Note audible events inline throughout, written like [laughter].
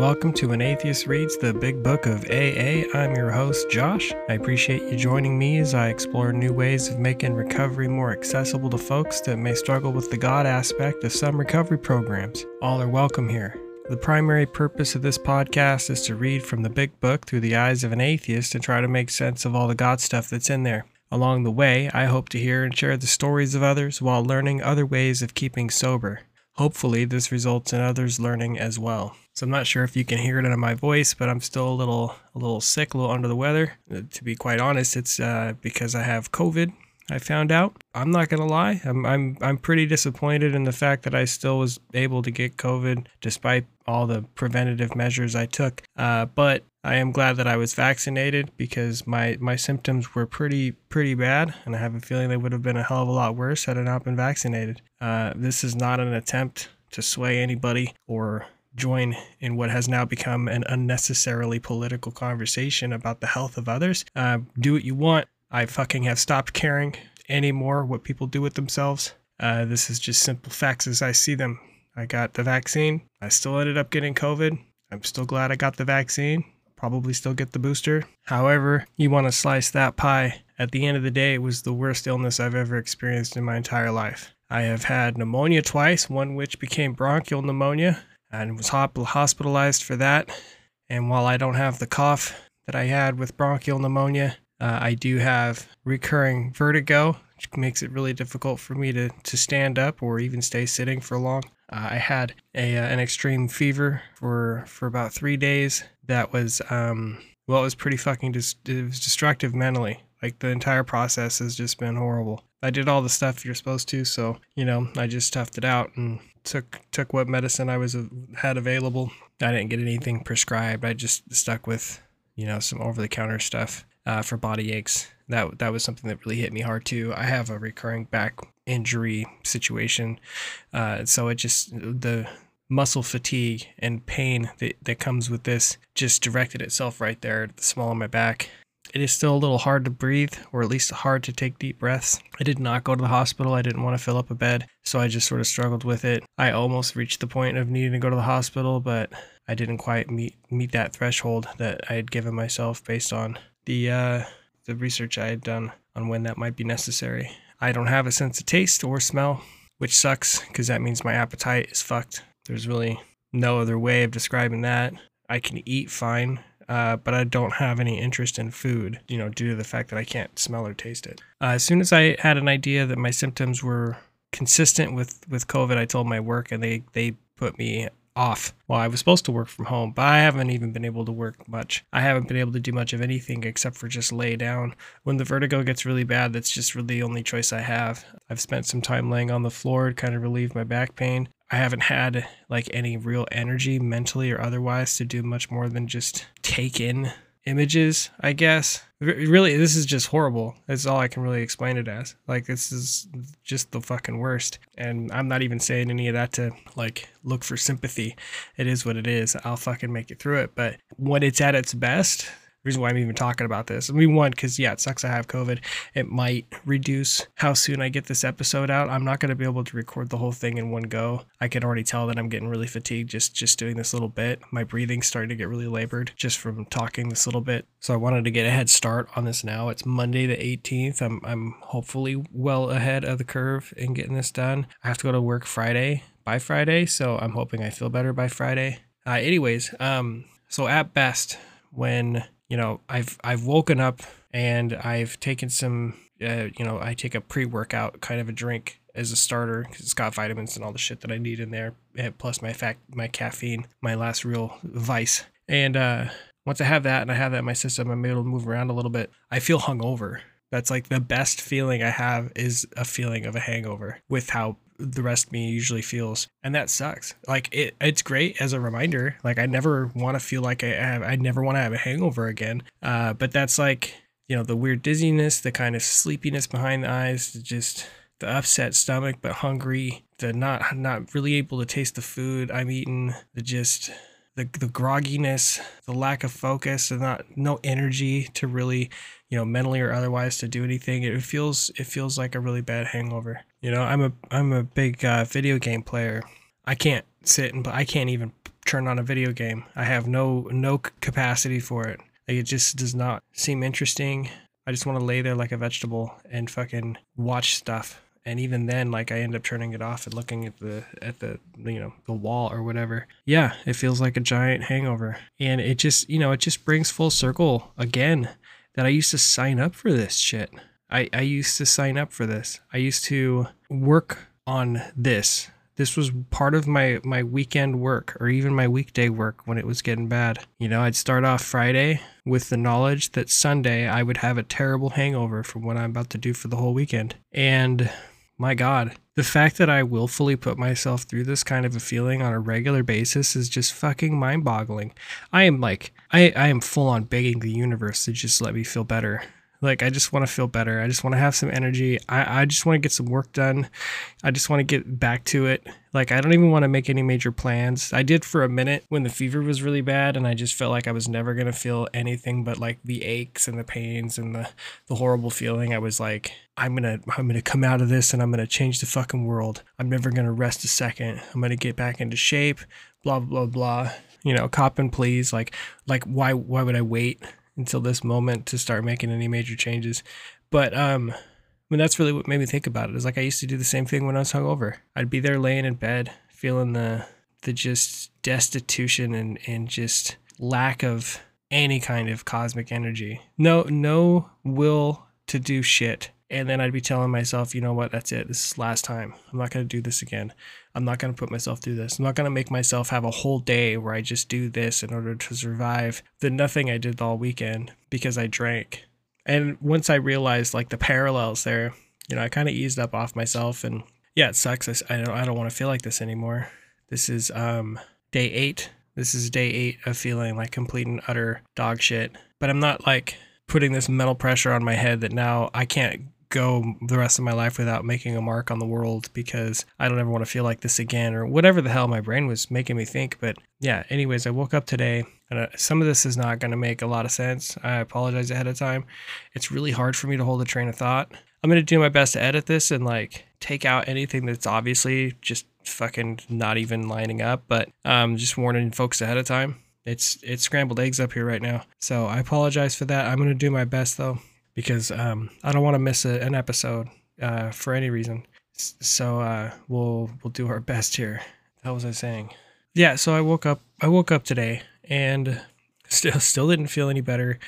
Welcome to An Atheist Reads the Big Book of AA. I'm your host, Josh. I appreciate you joining me as I explore new ways of making recovery more accessible to folks that may struggle with the God aspect of some recovery programs. All are welcome here. The primary purpose of this podcast is to read from the Big Book through the eyes of an atheist and try to make sense of all the God stuff that's in there. Along the way, I hope to hear and share the stories of others while learning other ways of keeping sober. Hopefully, this results in others learning as well. So I'm not sure if you can hear it in my voice, but I'm still a little a little sick, a little under the weather. Uh, to be quite honest, it's uh, because I have COVID. I found out. I'm not gonna lie. I'm I'm I'm pretty disappointed in the fact that I still was able to get COVID despite all the preventative measures I took. Uh, but I am glad that I was vaccinated because my my symptoms were pretty pretty bad, and I have a feeling they would have been a hell of a lot worse had I not been vaccinated. Uh, this is not an attempt to sway anybody or join in what has now become an unnecessarily political conversation about the health of others. Uh, do what you want. I fucking have stopped caring anymore what people do with themselves. Uh, this is just simple facts as I see them. I got the vaccine. I still ended up getting COVID. I'm still glad I got the vaccine. Probably still get the booster. However, you want to slice that pie. At the end of the day, it was the worst illness I've ever experienced in my entire life. I have had pneumonia twice, one which became bronchial pneumonia, and was hospitalized for that. And while I don't have the cough that I had with bronchial pneumonia, uh, I do have recurring vertigo, which makes it really difficult for me to, to stand up or even stay sitting for long. Uh, I had a, uh, an extreme fever for, for about three days. That was, um, well, it was pretty fucking, dis- it was destructive mentally. Like the entire process has just been horrible. I did all the stuff you're supposed to, so, you know, I just toughed it out and took took what medicine I was uh, had available. I didn't get anything prescribed. I just stuck with you know some over the counter stuff uh, for body aches. That that was something that really hit me hard too. I have a recurring back injury situation, uh, so it just the muscle fatigue and pain that, that comes with this just directed itself right there at the small of my back it is still a little hard to breathe, or at least hard to take deep breaths. I did not go to the hospital. I didn't want to fill up a bed, so I just sort of struggled with it. I almost reached the point of needing to go to the hospital, but I didn't quite meet meet that threshold that I had given myself based on the uh, the research I had done on when that might be necessary. I don't have a sense of taste or smell, which sucks because that means my appetite is fucked. There's really no other way of describing that. I can eat fine uh, but I don't have any interest in food, you know, due to the fact that I can't smell or taste it. Uh, as soon as I had an idea that my symptoms were consistent with, with COVID, I told my work and they, they put me off. Well, I was supposed to work from home, but I haven't even been able to work much. I haven't been able to do much of anything except for just lay down. When the vertigo gets really bad, that's just really the only choice I have. I've spent some time laying on the floor to kind of relieve my back pain. I haven't had like any real energy mentally or otherwise to do much more than just take in images, I guess. Really, this is just horrible. That's all I can really explain it as. Like, this is just the fucking worst. And I'm not even saying any of that to like look for sympathy. It is what it is. I'll fucking make it through it. But when it's at its best, reason why I'm even talking about this. I mean, one, because yeah, it sucks I have COVID. It might reduce how soon I get this episode out. I'm not going to be able to record the whole thing in one go. I can already tell that I'm getting really fatigued just just doing this little bit. My breathing's starting to get really labored just from talking this little bit. So I wanted to get a head start on this now. It's Monday the 18th. I'm I'm hopefully well ahead of the curve in getting this done. I have to go to work Friday by Friday, so I'm hoping I feel better by Friday. Uh, anyways, um, so at best, when you know, I've I've woken up and I've taken some, uh, you know, I take a pre-workout kind of a drink as a starter because it's got vitamins and all the shit that I need in there, eh, plus my fact my caffeine, my last real vice. And uh, once I have that and I have that in my system, I'm able to move around a little bit. I feel hungover. That's like the best feeling I have is a feeling of a hangover with how the rest of me usually feels and that sucks. Like it it's great as a reminder like i never want to feel like i have i never want to have a hangover again uh but that's like you know the weird dizziness the kind of sleepiness behind the eyes just the upset stomach but hungry the not not really able to taste the food i'm eating the just the, the grogginess the lack of focus and not no energy to really you know mentally or otherwise to do anything. It feels it feels like a really bad hangover you know i'm a i'm a big uh, video game player i can't sit and i can't even turn on a video game. I have no no capacity for it. Like it just does not seem interesting. I just want to lay there like a vegetable and fucking watch stuff. And even then, like I end up turning it off and looking at the at the you know the wall or whatever. Yeah, it feels like a giant hangover, and it just you know it just brings full circle again that I used to sign up for this shit. I I used to sign up for this. I used to work on this this was part of my my weekend work or even my weekday work when it was getting bad. You know, I'd start off Friday with the knowledge that Sunday I would have a terrible hangover from what I'm about to do for the whole weekend. And my God, the fact that I willfully put myself through this kind of a feeling on a regular basis is just fucking mind boggling. I am like, I, I am full on begging the universe to just let me feel better. Like I just want to feel better. I just want to have some energy. I, I just want to get some work done. I just want to get back to it. Like I don't even want to make any major plans. I did for a minute when the fever was really bad and I just felt like I was never gonna feel anything but like the aches and the pains and the, the horrible feeling. I was like, I'm gonna I'm gonna come out of this and I'm gonna change the fucking world. I'm never gonna rest a second. I'm gonna get back into shape, blah blah blah. You know, cop and please. Like like why why would I wait? Until this moment to start making any major changes. But um, I mean, that's really what made me think about it. Is like I used to do the same thing when I was hungover. I'd be there laying in bed, feeling the the just destitution and and just lack of any kind of cosmic energy. No no will to do shit. And then I'd be telling myself, you know what, that's it. This is last time. I'm not going to do this again. I'm not going to put myself through this. I'm not going to make myself have a whole day where I just do this in order to survive the nothing I did all weekend because I drank. And once I realized like the parallels there, you know, I kind of eased up off myself and yeah, it sucks. I, don't I don't want to feel like this anymore. This is um day 8. This is day 8 of feeling like complete and utter dog shit. But I'm not like putting this mental pressure on my head that now I can't go the rest of my life without making a mark on the world because I don't ever want to feel like this again or whatever the hell my brain was making me think. But yeah, anyways, I woke up today and uh, some of this is not going to make a lot of sense. I apologize ahead of time. It's really hard for me to hold a train of thought. I'm going to do my best to edit this and like take out anything that's obviously just fucking not even lining up, but um, just warning folks ahead of time. It's it's scrambled eggs up here right now. So I apologize for that. I'm going to do my best though because um, I don't want to miss a, an episode uh, for any reason. So uh, we'll we'll do our best here. How was I saying? Yeah. So I woke up. I woke up today and [laughs] still still didn't feel any better.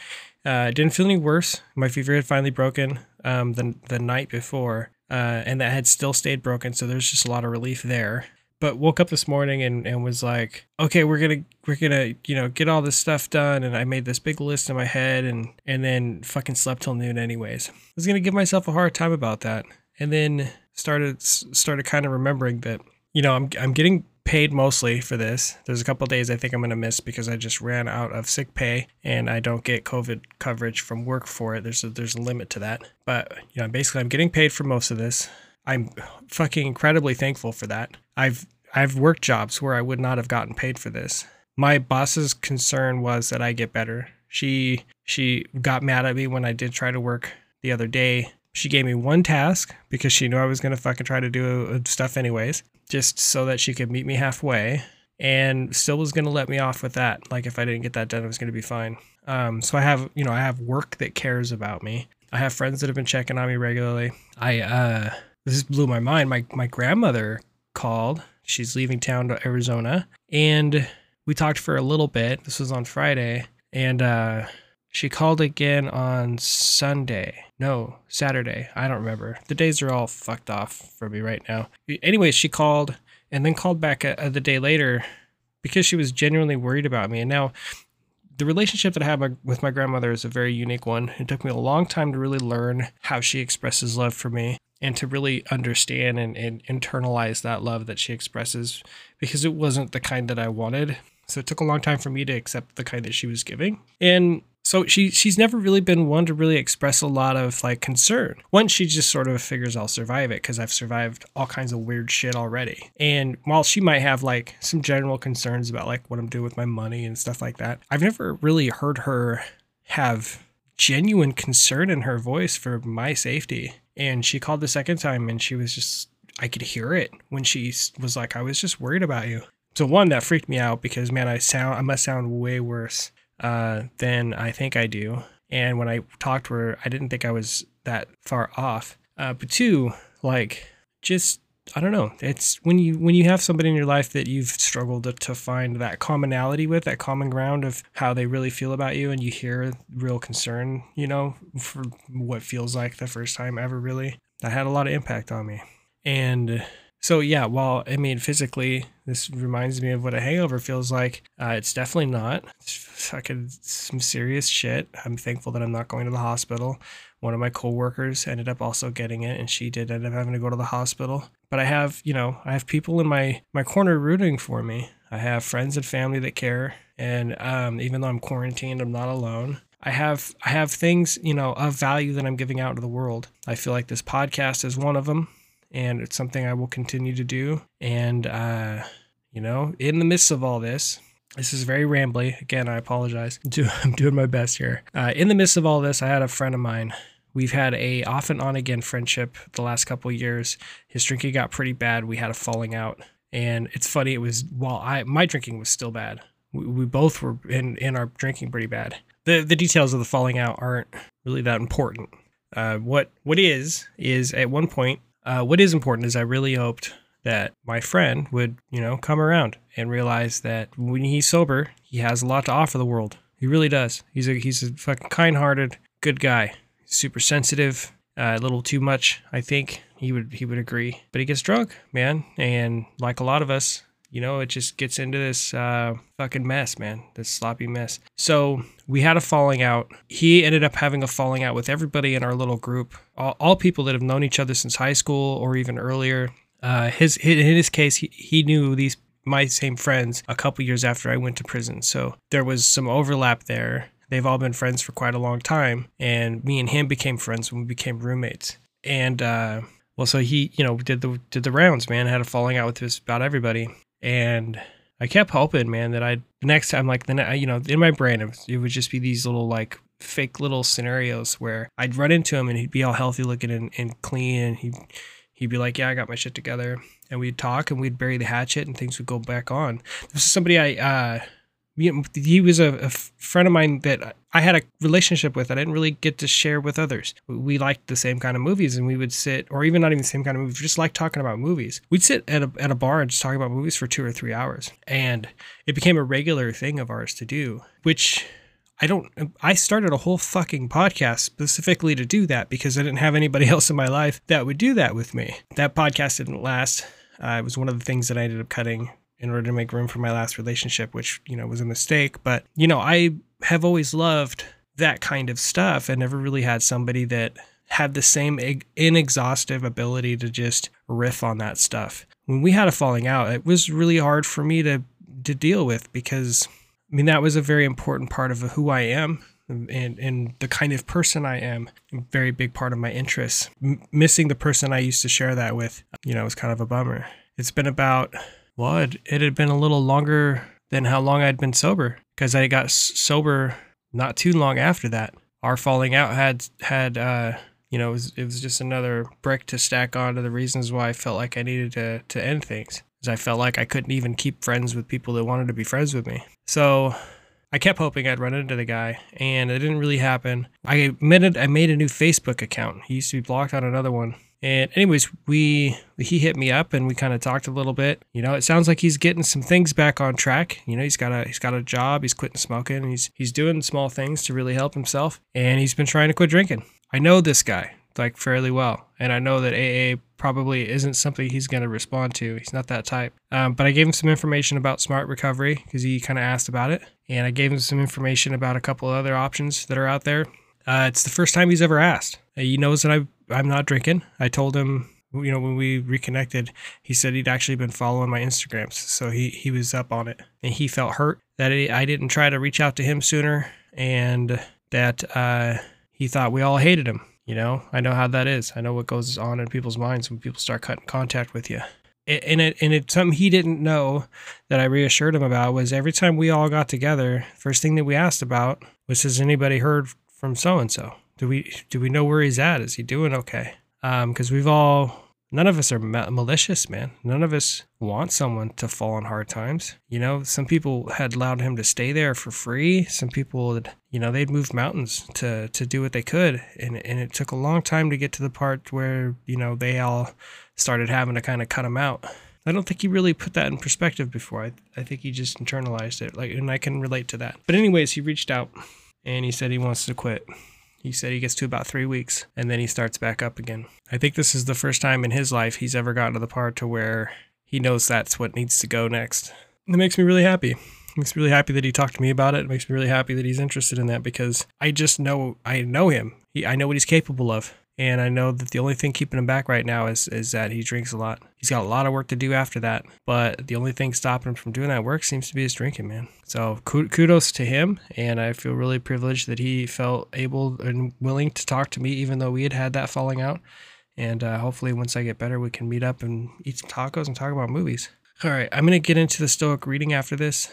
Uh, didn't feel any worse. My fever had finally broken um, the the night before, uh, and that had still stayed broken. So there's just a lot of relief there but woke up this morning and, and was like, okay, we're gonna we're gonna you know get all this stuff done, and I made this big list in my head, and and then fucking slept till noon anyways. I was gonna give myself a hard time about that, and then started started kind of remembering that you know I'm I'm getting paid mostly for this. There's a couple days I think I'm gonna miss because I just ran out of sick pay and I don't get COVID coverage from work for it. There's a, there's a limit to that, but you know basically I'm getting paid for most of this. I'm fucking incredibly thankful for that. I've I've worked jobs where I would not have gotten paid for this. My boss's concern was that I get better. She she got mad at me when I did try to work the other day. She gave me one task because she knew I was going to fucking try to do uh, stuff anyways, just so that she could meet me halfway and still was going to let me off with that. Like if I didn't get that done, it was going to be fine. Um, so I have, you know, I have work that cares about me. I have friends that have been checking on me regularly. I, uh, this blew my mind. My, my grandmother called She's leaving town to Arizona. And we talked for a little bit. This was on Friday. And uh, she called again on Sunday. No, Saturday. I don't remember. The days are all fucked off for me right now. Anyways, she called and then called back a, a, the day later because she was genuinely worried about me. And now the relationship that I have with my grandmother is a very unique one. It took me a long time to really learn how she expresses love for me and to really understand and, and internalize that love that she expresses because it wasn't the kind that I wanted. So it took a long time for me to accept the kind that she was giving. And so she she's never really been one to really express a lot of like concern. Once she just sort of figures I'll survive it because I've survived all kinds of weird shit already. And while she might have like some general concerns about like what I'm doing with my money and stuff like that, I've never really heard her have genuine concern in her voice for my safety. And she called the second time and she was just, I could hear it when she was like, I was just worried about you. so one that freaked me out because man, I sound I must sound way worse uh, than I think I do. And when I talked to her, I didn't think I was that far off. Uh, but two, like just I don't know. It's when you when you have somebody in your life that you've struggled to, to find that commonality with, that common ground of how they really feel about you, and you hear real concern, you know, for what feels like the first time ever. Really, that had a lot of impact on me. And so yeah, while I mean physically, this reminds me of what a hangover feels like. Uh, it's definitely not. It's fucking some serious shit. I'm thankful that I'm not going to the hospital. One of my coworkers ended up also getting it, and she did end up having to go to the hospital. But I have, you know, I have people in my my corner rooting for me. I have friends and family that care, and um, even though I'm quarantined, I'm not alone. I have I have things, you know, of value that I'm giving out to the world. I feel like this podcast is one of them, and it's something I will continue to do. And uh, you know, in the midst of all this, this is very rambly. Again, I apologize. [laughs] I'm doing my best here. Uh, in the midst of all this, I had a friend of mine We've had a off and on again friendship the last couple years. His drinking got pretty bad. We had a falling out, and it's funny. It was while I my drinking was still bad. We, we both were in in our drinking pretty bad. The the details of the falling out aren't really that important. Uh, what what is is at one point. Uh, what is important is I really hoped that my friend would you know come around and realize that when he's sober, he has a lot to offer the world. He really does. He's a he's a fucking kind-hearted, good guy super sensitive, uh, a little too much. I think he would he would agree. But he gets drunk, man, and like a lot of us, you know, it just gets into this uh, fucking mess, man, this sloppy mess. So we had a falling out. He ended up having a falling out with everybody in our little group, all, all people that have known each other since high school or even earlier. Uh, his in his case, he, he knew these my same friends a couple years after I went to prison. So there was some overlap there they've all been friends for quite a long time. And me and him became friends when we became roommates. And uh, well, so he, you know, did the did the rounds, man. Had a falling out with just about everybody, and I kept hoping, man, that I the next time, like the you know, in my brain, it, was, it would just be these little like fake little scenarios where I'd run into him and he'd be all healthy looking and, and clean, and he he'd be like, "Yeah, I got my shit together," and we'd talk and we'd bury the hatchet and things would go back on. This is somebody I uh, he was a, a, friend of mine that I had a relationship with. I didn't really get to share with others. We liked the same kind of movies, and we would sit, or even not even the same kind of movies, just like talking about movies. We'd sit at a, at a bar and just talk about movies for two or three hours, and it became a regular thing of ours to do. Which I don't. I started a whole fucking podcast specifically to do that because I didn't have anybody [laughs] else in my life that would do that with me. That podcast didn't last. Uh, it was one of the things that I ended up cutting in order to make room for my last relationship, which, you know, was a mistake. But, you know, I have always loved that kind of stuff and never really had somebody that had the same inexhaustive ability to just riff on that stuff. When we had a falling out, it was really hard for me to to deal with because I mean that was a very important part of who I am and, and the kind of person I am, a very big part of my interests. M- missing the person I used to share that with, you know, was kind of a bummer. It's been about well, it, it had been a little longer than how long I'd been sober because I got sober not too long after that. Our falling out had had uh, you know it was, it was just another brick to stack on to the reasons why I felt like I needed to to end things. I felt like I couldn't even keep friends with people that wanted to be friends with me. So I kept hoping I'd run into the guy, and it didn't really happen. I made I made a new Facebook account. He used to be blocked on another one, and anyways, we he hit me up and we kind of talked a little bit. You know, it sounds like he's getting some things back on track. You know, he's got a he's got a job, he's quitting smoking, he's he's doing small things to really help himself, and he's been trying to quit drinking. I know this guy like fairly well, and I know that AA probably isn't something he's going to respond to. He's not that type. Um, but I gave him some information about smart recovery because he kind of asked about it, and I gave him some information about a couple of other options that are out there. Uh, it's the first time he's ever asked. He knows that I I'm not drinking. I told him, you know, when we reconnected, he said he'd actually been following my Instagrams, so he he was up on it, and he felt hurt that I didn't try to reach out to him sooner, and that uh, he thought we all hated him. You know, I know how that is. I know what goes on in people's minds when people start cutting contact with you. And it and it something he didn't know that I reassured him about was every time we all got together, first thing that we asked about was has anybody heard from so and so? Do we do we know where he's at? Is he doing okay? Because um, we've all none of us are ma- malicious, man. None of us want someone to fall on hard times. You know, some people had allowed him to stay there for free. Some people, had, you know, they'd moved mountains to to do what they could, and and it took a long time to get to the part where you know they all started having to kind of cut him out. I don't think he really put that in perspective before. I, I think he just internalized it. Like, and I can relate to that. But anyways, he reached out and he said he wants to quit. He said he gets to about three weeks and then he starts back up again. I think this is the first time in his life he's ever gotten to the part to where he knows that's what needs to go next. It makes me really happy. It makes me really happy that he talked to me about it. It makes me really happy that he's interested in that because I just know I know him. He, I know what he's capable of. And I know that the only thing keeping him back right now is is that he drinks a lot. He's got a lot of work to do after that, but the only thing stopping him from doing that work seems to be his drinking, man. So kudos to him, and I feel really privileged that he felt able and willing to talk to me, even though we had had that falling out. And uh, hopefully, once I get better, we can meet up and eat some tacos and talk about movies. All right, I'm gonna get into the Stoic reading after this.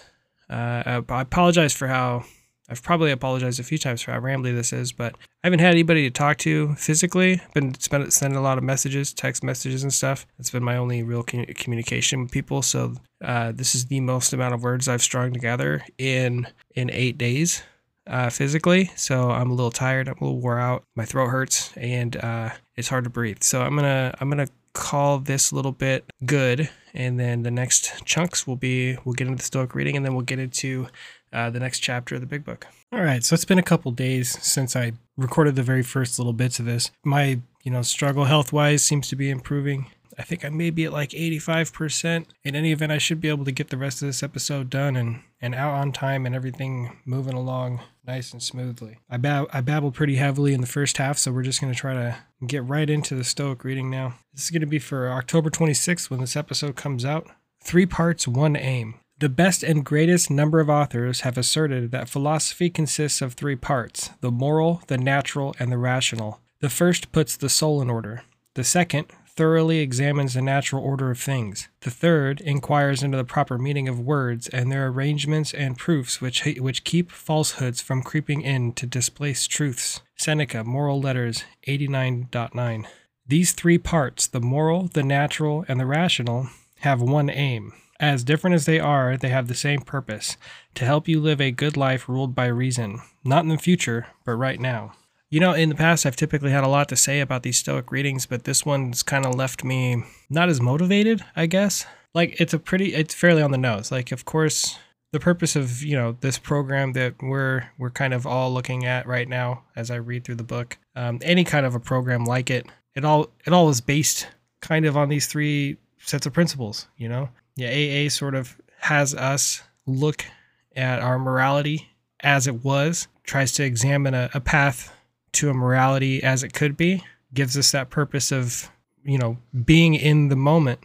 Uh, I apologize for how I've probably apologized a few times for how rambly this is, but I haven't had anybody to talk to physically. Been sending a lot of messages, text messages, and stuff. It's been my only real communication with people. So uh, this is the most amount of words I've strung together in in eight days. Uh, physically, so I'm a little tired. I'm a little wore out. My throat hurts, and uh, it's hard to breathe. So I'm gonna I'm gonna call this little bit good, and then the next chunks will be we'll get into the Stoic reading, and then we'll get into uh, the next chapter of the big book. All right, so it's been a couple days since I recorded the very first little bits of this. My, you know, struggle health wise seems to be improving. I think I may be at like 85%. In any event, I should be able to get the rest of this episode done and, and out on time and everything moving along nice and smoothly. I, bab- I babbled pretty heavily in the first half, so we're just going to try to get right into the Stoic reading now. This is going to be for October 26th when this episode comes out. Three parts, one aim. The best and greatest number of authors have asserted that philosophy consists of three parts the moral, the natural, and the rational. The first puts the soul in order. The second thoroughly examines the natural order of things. The third inquires into the proper meaning of words and their arrangements and proofs which, which keep falsehoods from creeping in to displace truths. Seneca, Moral Letters 89.9. These three parts, the moral, the natural, and the rational, have one aim as different as they are, they have the same purpose to help you live a good life ruled by reason, not in the future, but right now. You know, in the past, I've typically had a lot to say about these Stoic readings, but this one's kind of left me not as motivated, I guess. Like, it's a pretty, it's fairly on the nose. Like, of course, the purpose of you know this program that we're we're kind of all looking at right now as I read through the book, um, any kind of a program like it, it all it all is based kind of on these three sets of principles. You know, yeah, AA sort of has us look at our morality as it was, tries to examine a, a path to a morality as it could be, gives us that purpose of, you know, being in the moment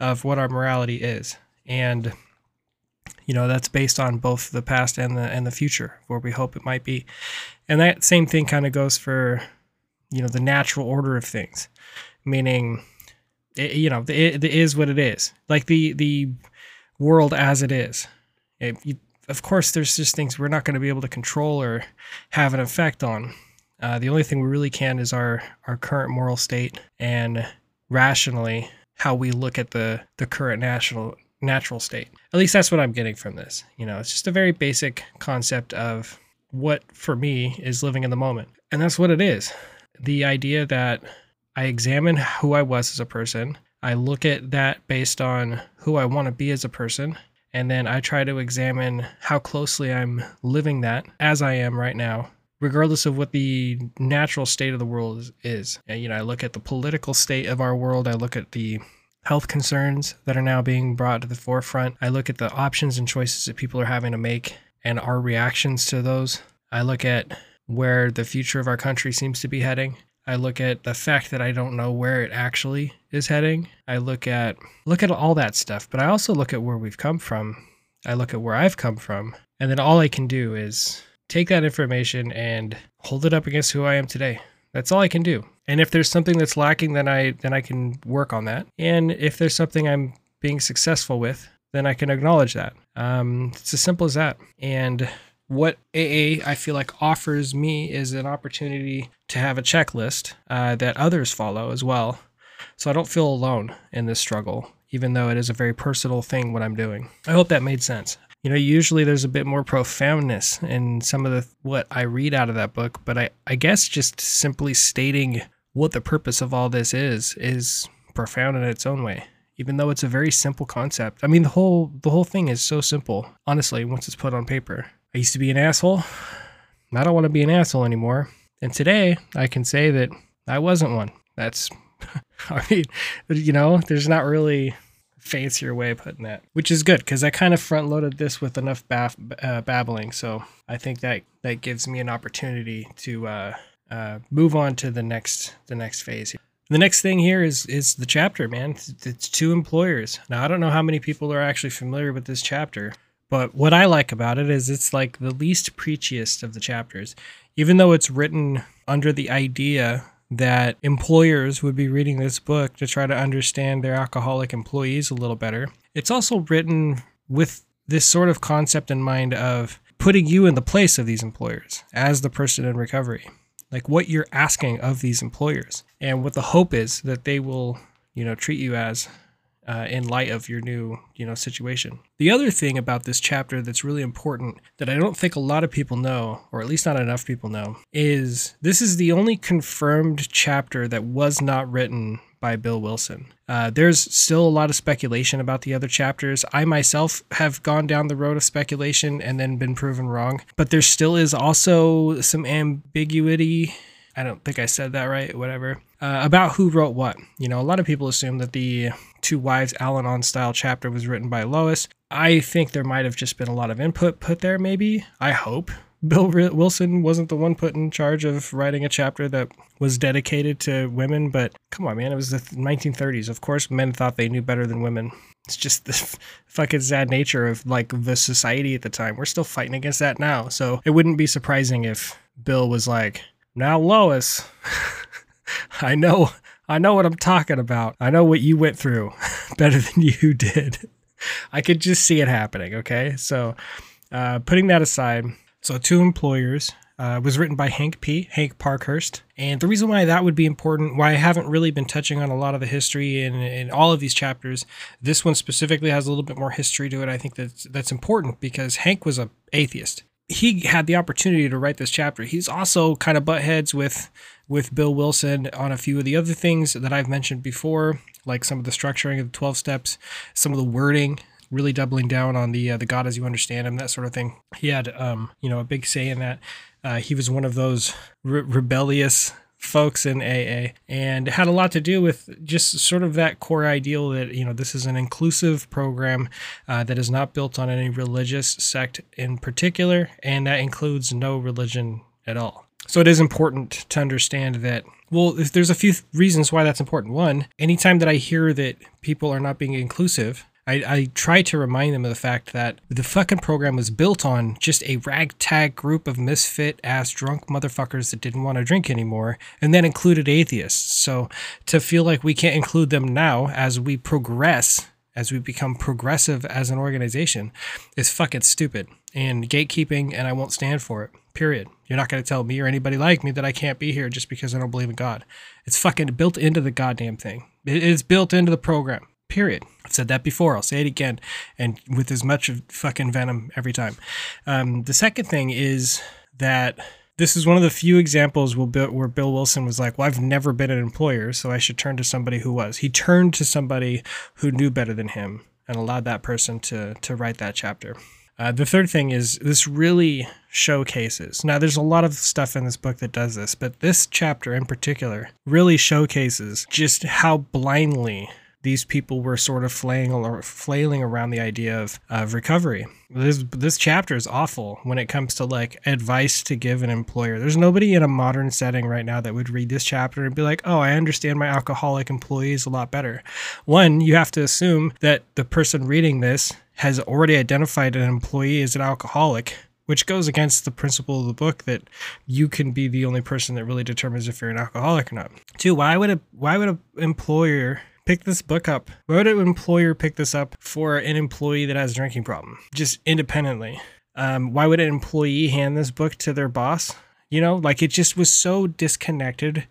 of what our morality is. And you know, that's based on both the past and the and the future, where we hope it might be. And that same thing kind of goes for, you know, the natural order of things, meaning it, you know, it, it is what it is. Like the the world as it is. It, you, of course, there's just things we're not going to be able to control or have an effect on. Uh, the only thing we really can is our our current moral state and rationally how we look at the the current national natural state. At least that's what I'm getting from this. You know, it's just a very basic concept of what for me is living in the moment. And that's what it is. The idea that I examine who I was as a person. I look at that based on who I want to be as a person. And then I try to examine how closely I'm living that as I am right now, regardless of what the natural state of the world is. is. You know, I look at the political state of our world. I look at the health concerns that are now being brought to the forefront. I look at the options and choices that people are having to make and our reactions to those. I look at where the future of our country seems to be heading. I look at the fact that I don't know where it actually is heading. I look at look at all that stuff, but I also look at where we've come from. I look at where I've come from, and then all I can do is take that information and hold it up against who I am today. That's all I can do. And if there's something that's lacking, then I then I can work on that. And if there's something I'm being successful with, then I can acknowledge that. Um, it's as simple as that. And what AA I feel like offers me is an opportunity to have a checklist uh, that others follow as well So I don't feel alone in this struggle, even though it is a very personal thing what I'm doing. I hope that made sense. You know, usually there's a bit more profoundness in some of the what I read out of that book, but I, I guess just simply stating what the purpose of all this is is profound in its own way even though it's a very simple concept. I mean, the whole the whole thing is so simple. Honestly, once it's put on paper. I used to be an asshole. I don't want to be an asshole anymore. And today, I can say that I wasn't one. That's [laughs] I mean, you know, there's not really a fancier way of putting that, which is good because I kind of front loaded this with enough uh, babbling. So I think that that gives me an opportunity to uh, uh, move on to the next the next phase. The next thing here is is the chapter, man. It's To Employers. Now I don't know how many people are actually familiar with this chapter, but what I like about it is it's like the least preachiest of the chapters. Even though it's written under the idea that employers would be reading this book to try to understand their alcoholic employees a little better, it's also written with this sort of concept in mind of putting you in the place of these employers as the person in recovery like what you're asking of these employers and what the hope is that they will you know treat you as uh, in light of your new you know situation the other thing about this chapter that's really important that i don't think a lot of people know or at least not enough people know is this is the only confirmed chapter that was not written by Bill Wilson. Uh, there's still a lot of speculation about the other chapters. I myself have gone down the road of speculation and then been proven wrong, but there still is also some ambiguity. I don't think I said that right, whatever, uh, about who wrote what. You know, a lot of people assume that the To Wives Al Anon style chapter was written by Lois. I think there might have just been a lot of input put there, maybe. I hope. [laughs] Bill Wilson wasn't the one put in charge of writing a chapter that was dedicated to women, but come on, man, it was the 1930s. Of course, men thought they knew better than women. It's just the fucking sad nature of like the society at the time. We're still fighting against that now. So it wouldn't be surprising if Bill was like, now Lois, [laughs] I know, I know what I'm talking about. I know what you went through [laughs] better than you did. I could just see it happening. Okay. So, uh, putting that aside, so, To Employers uh, was written by Hank P. Hank Parkhurst. And the reason why that would be important, why I haven't really been touching on a lot of the history in, in all of these chapters, this one specifically has a little bit more history to it. I think that's that's important because Hank was a atheist. He had the opportunity to write this chapter. He's also kind of butt heads with with Bill Wilson on a few of the other things that I've mentioned before, like some of the structuring of the 12 steps, some of the wording really doubling down on the uh, the God as you understand him, that sort of thing. He had um, you know a big say in that. Uh, he was one of those re- rebellious folks in AA and had a lot to do with just sort of that core ideal that you know this is an inclusive program uh, that is not built on any religious sect in particular and that includes no religion at all. So it is important to understand that well, there's a few reasons why that's important. One, anytime that I hear that people are not being inclusive, I, I try to remind them of the fact that the fucking program was built on just a ragtag group of misfit ass drunk motherfuckers that didn't want to drink anymore, and that included atheists. So to feel like we can't include them now as we progress, as we become progressive as an organization, is fucking stupid and gatekeeping, and I won't stand for it. Period. You're not going to tell me or anybody like me that I can't be here just because I don't believe in God. It's fucking built into the goddamn thing. It is built into the program. Period. I've said that before. I'll say it again, and with as much of fucking venom every time. Um, the second thing is that this is one of the few examples where Bill Wilson was like, "Well, I've never been an employer, so I should turn to somebody who was." He turned to somebody who knew better than him and allowed that person to to write that chapter. Uh, the third thing is this really showcases. Now, there's a lot of stuff in this book that does this, but this chapter in particular really showcases just how blindly these people were sort of flailing flailing around the idea of, of recovery. This this chapter is awful when it comes to like advice to give an employer. There's nobody in a modern setting right now that would read this chapter and be like, "Oh, I understand my alcoholic employees a lot better." One, you have to assume that the person reading this has already identified an employee as an alcoholic which goes against the principle of the book that you can be the only person that really determines if you're an alcoholic or not. Two, why would a why would an employer pick this book up? Why would an employer pick this up for an employee that has a drinking problem? Just independently. Um, why would an employee hand this book to their boss? You know, like it just was so disconnected.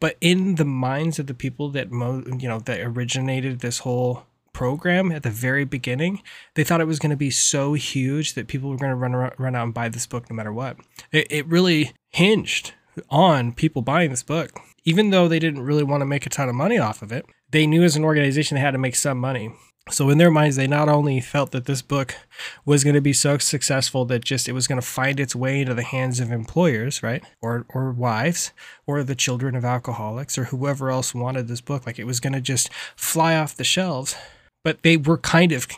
But in the minds of the people that, mo- you know, that originated this whole program at the very beginning, they thought it was going to be so huge that people were going to run run out and buy this book no matter what. It, it really hinged on people buying this book, even though they didn't really want to make a ton of money off of it. They knew as an organization they had to make some money. So in their minds, they not only felt that this book was going to be so successful that just it was going to find its way into the hands of employers, right, or or wives, or the children of alcoholics, or whoever else wanted this book, like it was going to just fly off the shelves. But they were kind of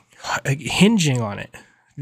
hinging on it,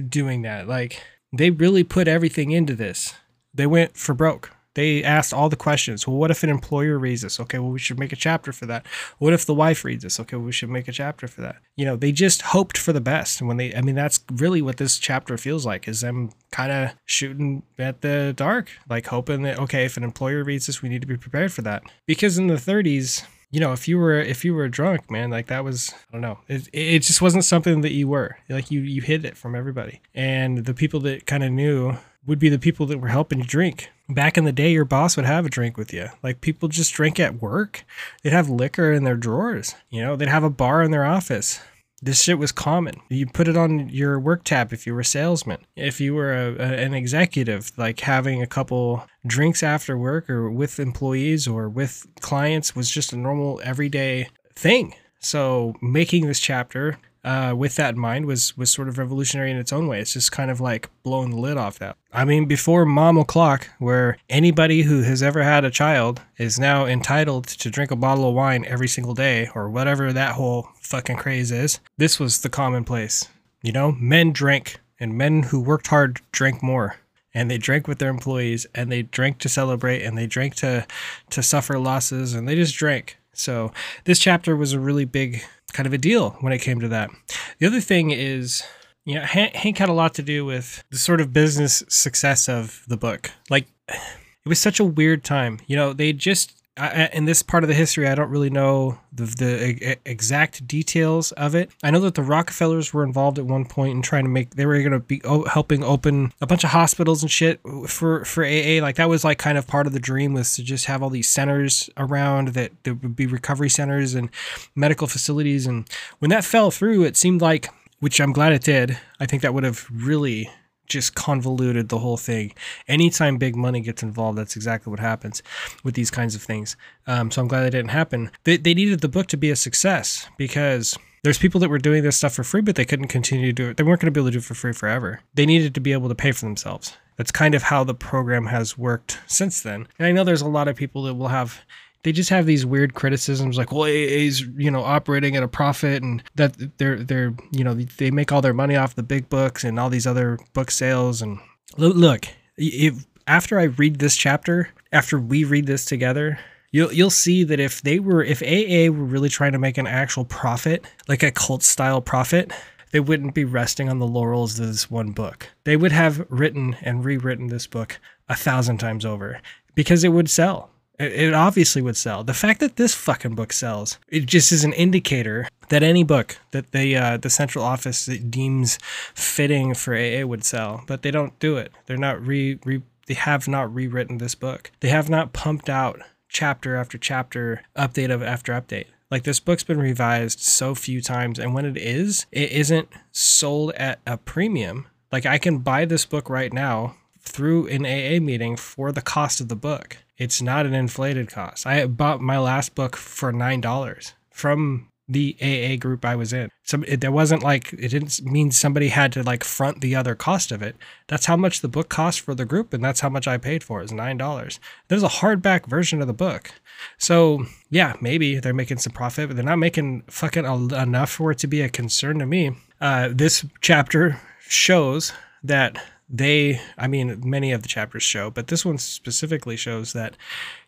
doing that. Like they really put everything into this. They went for broke. They asked all the questions. Well, what if an employer reads this? Okay, well, we should make a chapter for that. What if the wife reads this? Okay, well, we should make a chapter for that. You know, they just hoped for the best. And when they, I mean, that's really what this chapter feels like is them kind of shooting at the dark, like hoping that, okay, if an employer reads this, we need to be prepared for that. Because in the 30s, you know, if you were if you were drunk, man, like that was I don't know, it it just wasn't something that you were like you you hid it from everybody, and the people that kind of knew would be the people that were helping you drink. Back in the day, your boss would have a drink with you. Like people just drink at work. They'd have liquor in their drawers. You know, they'd have a bar in their office. This shit was common. You put it on your work tab if you were a salesman. If you were a, a, an executive, like having a couple drinks after work or with employees or with clients was just a normal everyday thing. So making this chapter uh, with that in mind was was sort of revolutionary in its own way. It's just kind of like blowing the lid off that. I mean, before Mom O'Clock, where anybody who has ever had a child is now entitled to drink a bottle of wine every single day, or whatever that whole fucking craze is, this was the commonplace. You know, men drank, and men who worked hard drank more and they drank with their employees and they drank to celebrate and they drank to to suffer losses and they just drank so this chapter was a really big kind of a deal when it came to that. The other thing is, you know, Hank had a lot to do with the sort of business success of the book. Like, it was such a weird time. You know, they just in this part of the history, I don't really know the, the exact details of it. I know that the Rockefellers were involved at one point in trying to make they were going to be helping open a bunch of hospitals and shit for for AA. Like that was like kind of part of the dream was to just have all these centers around that there would be recovery centers and medical facilities. And when that fell through, it seemed like, which I'm glad it did. I think that would have really just convoluted the whole thing. Anytime big money gets involved, that's exactly what happens with these kinds of things. Um, so I'm glad that didn't happen. They, they needed the book to be a success because there's people that were doing this stuff for free, but they couldn't continue to do it. They weren't going to be able to do it for free forever. They needed to be able to pay for themselves. That's kind of how the program has worked since then. And I know there's a lot of people that will have they just have these weird criticisms like well AA's you know operating at a profit and that they're they're you know they make all their money off the big books and all these other book sales and look if after I read this chapter after we read this together you'll you'll see that if they were if AA were really trying to make an actual profit like a cult style profit they wouldn't be resting on the laurels of this one book. They would have written and rewritten this book a thousand times over because it would sell. It obviously would sell. The fact that this fucking book sells, it just is an indicator that any book that the uh, the central office deems fitting for AA would sell. But they don't do it. They're not re, re they have not rewritten this book. They have not pumped out chapter after chapter, update of after update. Like this book's been revised so few times, and when it is, it isn't sold at a premium. Like I can buy this book right now through an AA meeting for the cost of the book. It's not an inflated cost. I bought my last book for nine dollars from the AA group I was in. So it, there wasn't like it didn't mean somebody had to like front the other cost of it. That's how much the book cost for the group, and that's how much I paid for it, is nine dollars. There's a hardback version of the book. So yeah, maybe they're making some profit, but they're not making fucking enough for it to be a concern to me. Uh, this chapter shows that they, I mean, many of the chapters show, but this one specifically shows that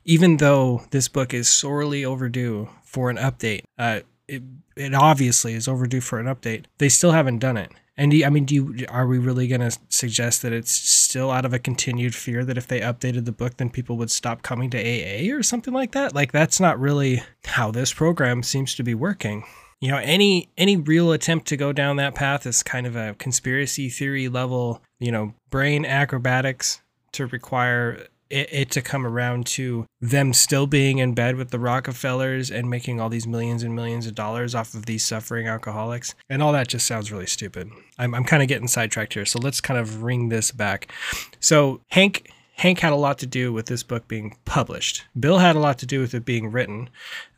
even though this book is sorely overdue for an update, uh, it, it obviously is overdue for an update. They still haven't done it. And do you, I mean, do you, are we really going to suggest that it's still out of a continued fear that if they updated the book, then people would stop coming to AA or something like that? Like that's not really how this program seems to be working you know any any real attempt to go down that path is kind of a conspiracy theory level you know brain acrobatics to require it, it, to come around to them still being in bed with the Rockefellers and making all these millions and millions of dollars off of these suffering alcoholics. And all that just sounds really stupid. I'm, I'm kind of getting sidetracked here. So let's kind of ring this back. So Hank Hank had a lot to do with this book being published. Bill had a lot to do with it being written.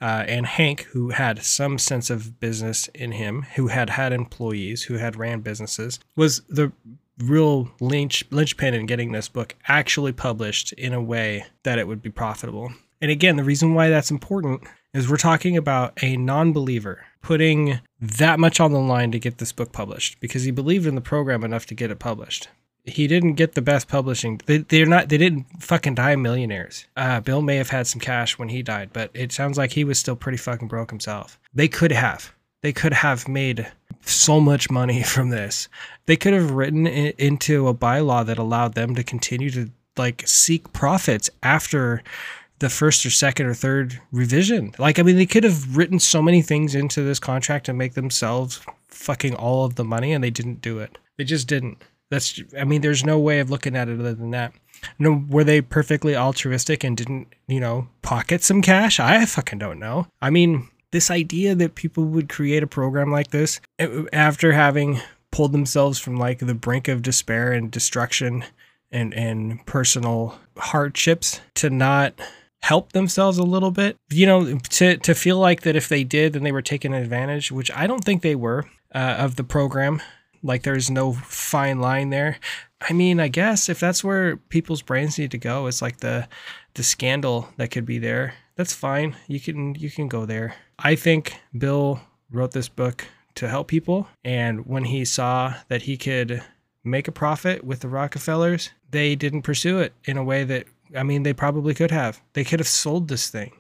Uh, and Hank, who had some sense of business in him, who had had employees, who had ran businesses, was the real lynch linchpin in getting this book actually published in a way that it would be profitable. And again, the reason why that's important is we're talking about a non-believer putting that much on the line to get this book published because he believed in the program enough to get it published he didn't get the best publishing. They, they're not. They didn't fucking die millionaires. Uh, Bill may have had some cash when he died, but it sounds like he was still pretty fucking broke himself. They could have. They could have made so much money [laughs] from this. They could have written it into a bylaw that allowed them to continue to like seek profits after the first or second or third revision. Like, I mean, they could have written so many things into this contract and make themselves fucking all of the money, and they didn't do it. They just didn't. That's I mean, there's no way of looking at it other than that. No, were they perfectly altruistic and didn't, you know, pocket some cash? I fucking don't know. I mean, this idea that people would create a program like this eh, after having pulled themselves from like the brink of despair and destruction and and personal hardships to not help themselves a little bit you know to to feel like that if they did then they were taking advantage which i don't think they were uh, of the program like there's no fine line there. I mean, I guess if that's where people's brains need to go, it's like the the scandal that could be there. That's fine. You can you can go there. I think Bill wrote this book to help people and when he saw that he could make a profit with the Rockefellers, they didn't pursue it in a way that I mean, they probably could have. They could have sold this thing.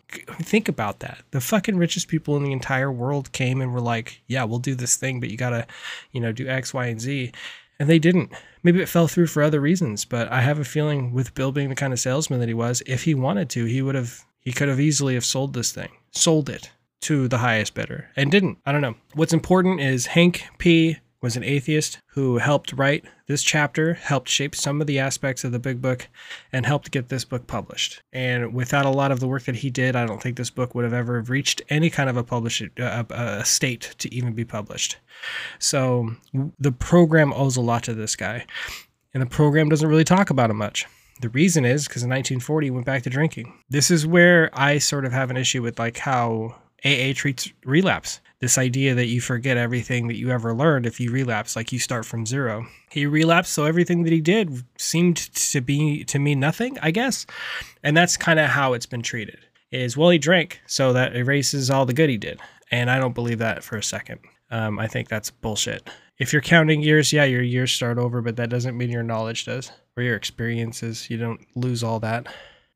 Think about that. The fucking richest people in the entire world came and were like, "Yeah, we'll do this thing, but you gotta, you know, do X, Y, and Z," and they didn't. Maybe it fell through for other reasons, but I have a feeling with Bill being the kind of salesman that he was, if he wanted to, he would have. He could have easily have sold this thing, sold it to the highest bidder, and didn't. I don't know. What's important is Hank P was an atheist who helped write this chapter, helped shape some of the aspects of the big book, and helped get this book published. And without a lot of the work that he did, I don't think this book would have ever reached any kind of a published uh, a state to even be published. So the program owes a lot to this guy, and the program doesn't really talk about him much. The reason is because in 1940 he went back to drinking. This is where I sort of have an issue with like how AA treats relapse this idea that you forget everything that you ever learned if you relapse, like you start from zero. He relapsed, so everything that he did seemed to be to mean nothing, I guess. And that's kind of how it's been treated. Is well, he drank, so that erases all the good he did. And I don't believe that for a second. Um, I think that's bullshit. If you're counting years, yeah, your years start over, but that doesn't mean your knowledge does or your experiences. You don't lose all that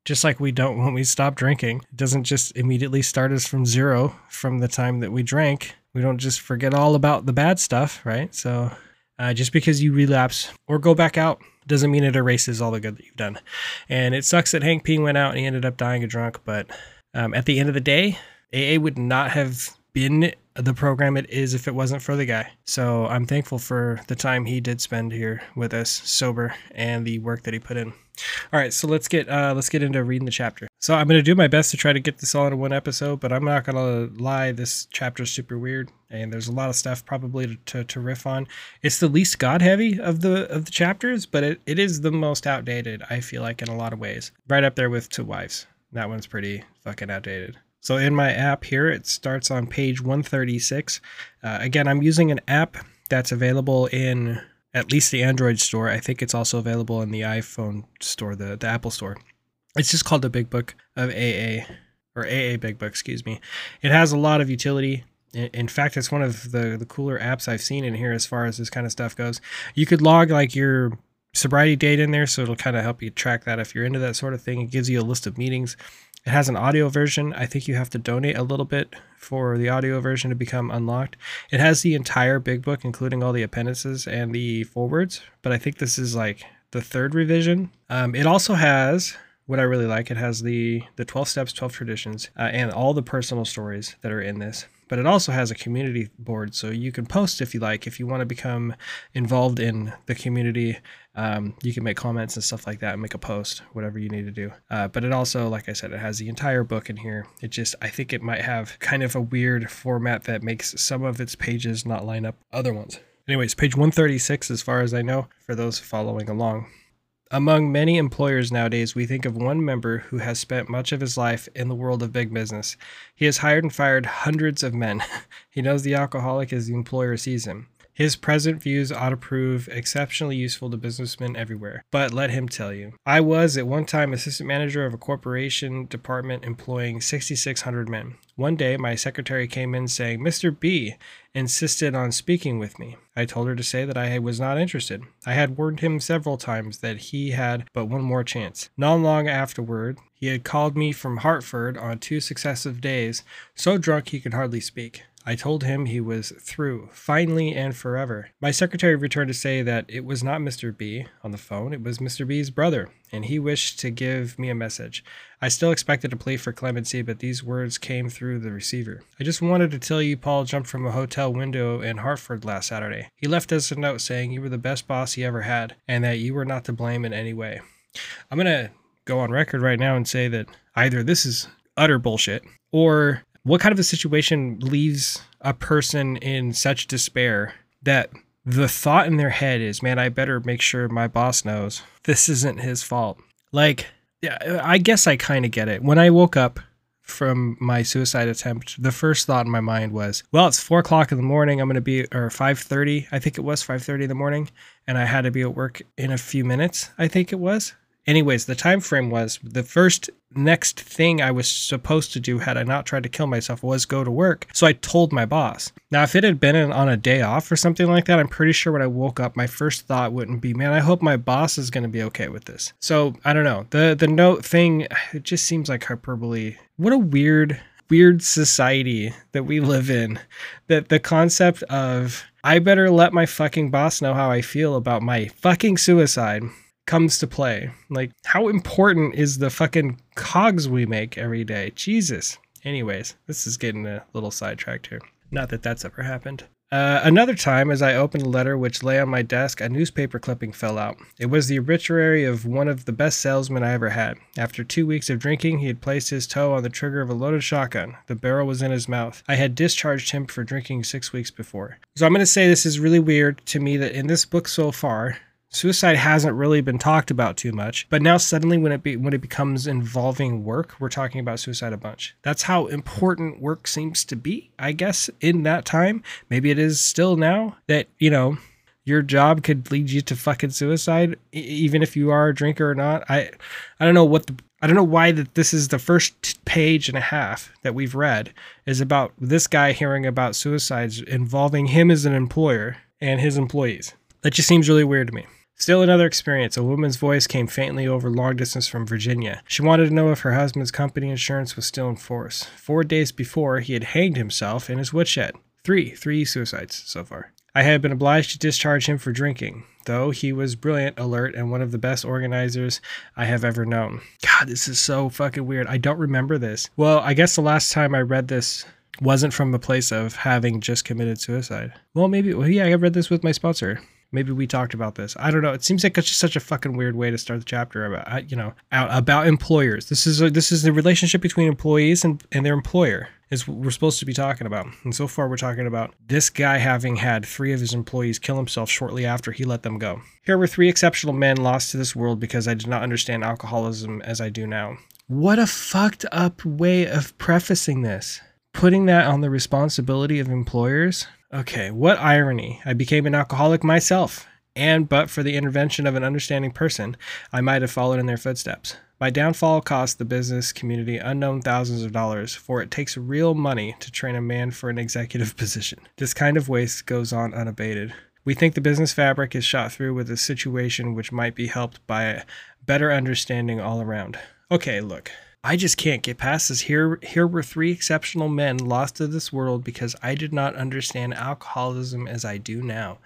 just like we don't when we stop drinking. It doesn't just immediately start us from zero from the time that we drank. We don't just forget all about the bad stuff, right? So uh, just because you relapse or go back out doesn't mean it erases all the good that you've done. And it sucks that Hank P went out and he ended up dying a drunk, but um, at the end of the day, AA would not have been the program it is if it wasn't for the guy. So I'm thankful for the time he did spend here with us sober and the work that he put in. All right, so let's get uh, let's get into reading the chapter. So I'm gonna do my best to try to get this all in one episode, but I'm not gonna lie, this chapter is super weird, and there's a lot of stuff probably to, to, to riff on. It's the least god heavy of the of the chapters, but it, it is the most outdated. I feel like in a lot of ways, right up there with To Wives. That one's pretty fucking outdated. So in my app here, it starts on page 136. Uh, again, I'm using an app that's available in at least the Android store. I think it's also available in the iPhone store, the, the Apple store. It's just called the Big Book of AA, or AA Big Book, excuse me. It has a lot of utility. In fact, it's one of the, the cooler apps I've seen in here as far as this kind of stuff goes. You could log like your sobriety date in there, so it'll kind of help you track that if you're into that sort of thing. It gives you a list of meetings. It has an audio version. I think you have to donate a little bit for the audio version to become unlocked. It has the entire big book, including all the appendices and the forwards, but I think this is like the third revision. Um, it also has what I really like. It has the the 12 steps, 12 traditions, uh, and all the personal stories that are in this. But it also has a community board. So you can post if you like. If you want to become involved in the community, um, you can make comments and stuff like that and make a post, whatever you need to do. Uh, but it also, like I said, it has the entire book in here. It just, I think it might have kind of a weird format that makes some of its pages not line up other ones. Anyways, page 136, as far as I know, for those following along. Among many employers nowadays, we think of one member who has spent much of his life in the world of big business. He has hired and fired hundreds of men. [laughs] he knows the alcoholic as the employer sees him. His present views ought to prove exceptionally useful to businessmen everywhere. But let him tell you. I was at one time assistant manager of a corporation department employing 6,600 men. One day, my secretary came in saying, Mr. B insisted on speaking with me. I told her to say that I was not interested. I had warned him several times that he had but one more chance. Not long afterward, he had called me from Hartford on two successive days, so drunk he could hardly speak. I told him he was through, finally and forever. My secretary returned to say that it was not Mr. B on the phone, it was Mr. B's brother, and he wished to give me a message. I still expected a plea for clemency, but these words came through the receiver. I just wanted to tell you Paul jumped from a hotel window in Hartford last Saturday. He left us a note saying you were the best boss he ever had, and that you were not to blame in any way. I'm to go on record right now and say that either this is utter bullshit or what kind of a situation leaves a person in such despair that the thought in their head is, man, I better make sure my boss knows this isn't his fault. Like, yeah, I guess I kind of get it. When I woke up from my suicide attempt, the first thought in my mind was, well, it's four o'clock in the morning. I'm going to be, or 5.30, I think it was 5.30 in the morning. And I had to be at work in a few minutes, I think it was anyways the time frame was the first next thing i was supposed to do had i not tried to kill myself was go to work. So i told my boss. Now if it had been on a day off or something like that i'm pretty sure when i woke up my first thought wouldn't be man i hope my boss is going to be okay with this. So i don't know. The the note thing [sighs] it just seems like hyperbole. What a weird weird society that we live in. That the concept of I better let my fucking boss know how I feel about my fucking suicide comes to play. Like, how important is the fucking cogs we make every day? Jesus. Anyways, this is getting a little sidetracked here. Not that that's ever happened. Uh, another time, as I opened a letter which lay on my desk, a newspaper clipping fell out. It was the obituary of one of the best salesmen I ever had. After two weeks of drinking, he had placed his toe on the trigger of a loaded shotgun. The barrel was in his mouth. I had discharged him for drinking six weeks before. So I'm going to say this is really weird to me that in this book so far, Suicide hasn't really been talked about too much, but now suddenly when it be, when it becomes involving work, we're talking about suicide a bunch. That's how important work seems to be, I guess, in that time. Maybe it is still now that, you know, your job could lead you to fucking suicide even if you are a drinker or not. I I don't know what the I don't know why that this is the first page and a half that we've read is about this guy hearing about suicides involving him as an employer and his employees. That just seems really weird to me. Still another experience. A woman's voice came faintly over long distance from Virginia. She wanted to know if her husband's company insurance was still in force. Four days before, he had hanged himself in his woodshed. Three, three suicides so far. I had been obliged to discharge him for drinking, though he was brilliant, alert, and one of the best organizers I have ever known. God, this is so fucking weird. I don't remember this. Well, I guess the last time I read this wasn't from a place of having just committed suicide. Well, maybe, well, yeah, I read this with my sponsor. Maybe we talked about this. I don't know. It seems like it's just such a fucking weird way to start the chapter about uh, you know about employers. This is a, this is the relationship between employees and, and their employer is what we're supposed to be talking about. And so far, we're talking about this guy having had three of his employees kill himself shortly after he let them go. Here were three exceptional men lost to this world because I did not understand alcoholism as I do now. What a fucked up way of prefacing this. Putting that on the responsibility of employers Okay, what irony. I became an alcoholic myself, and but for the intervention of an understanding person, I might have followed in their footsteps. My downfall cost the business community unknown thousands of dollars, for it takes real money to train a man for an executive [laughs] position. This kind of waste goes on unabated. We think the business fabric is shot through with a situation which might be helped by a better understanding all around. Okay, look, I just can't get past this. Here, here were three exceptional men lost to this world because I did not understand alcoholism as I do now.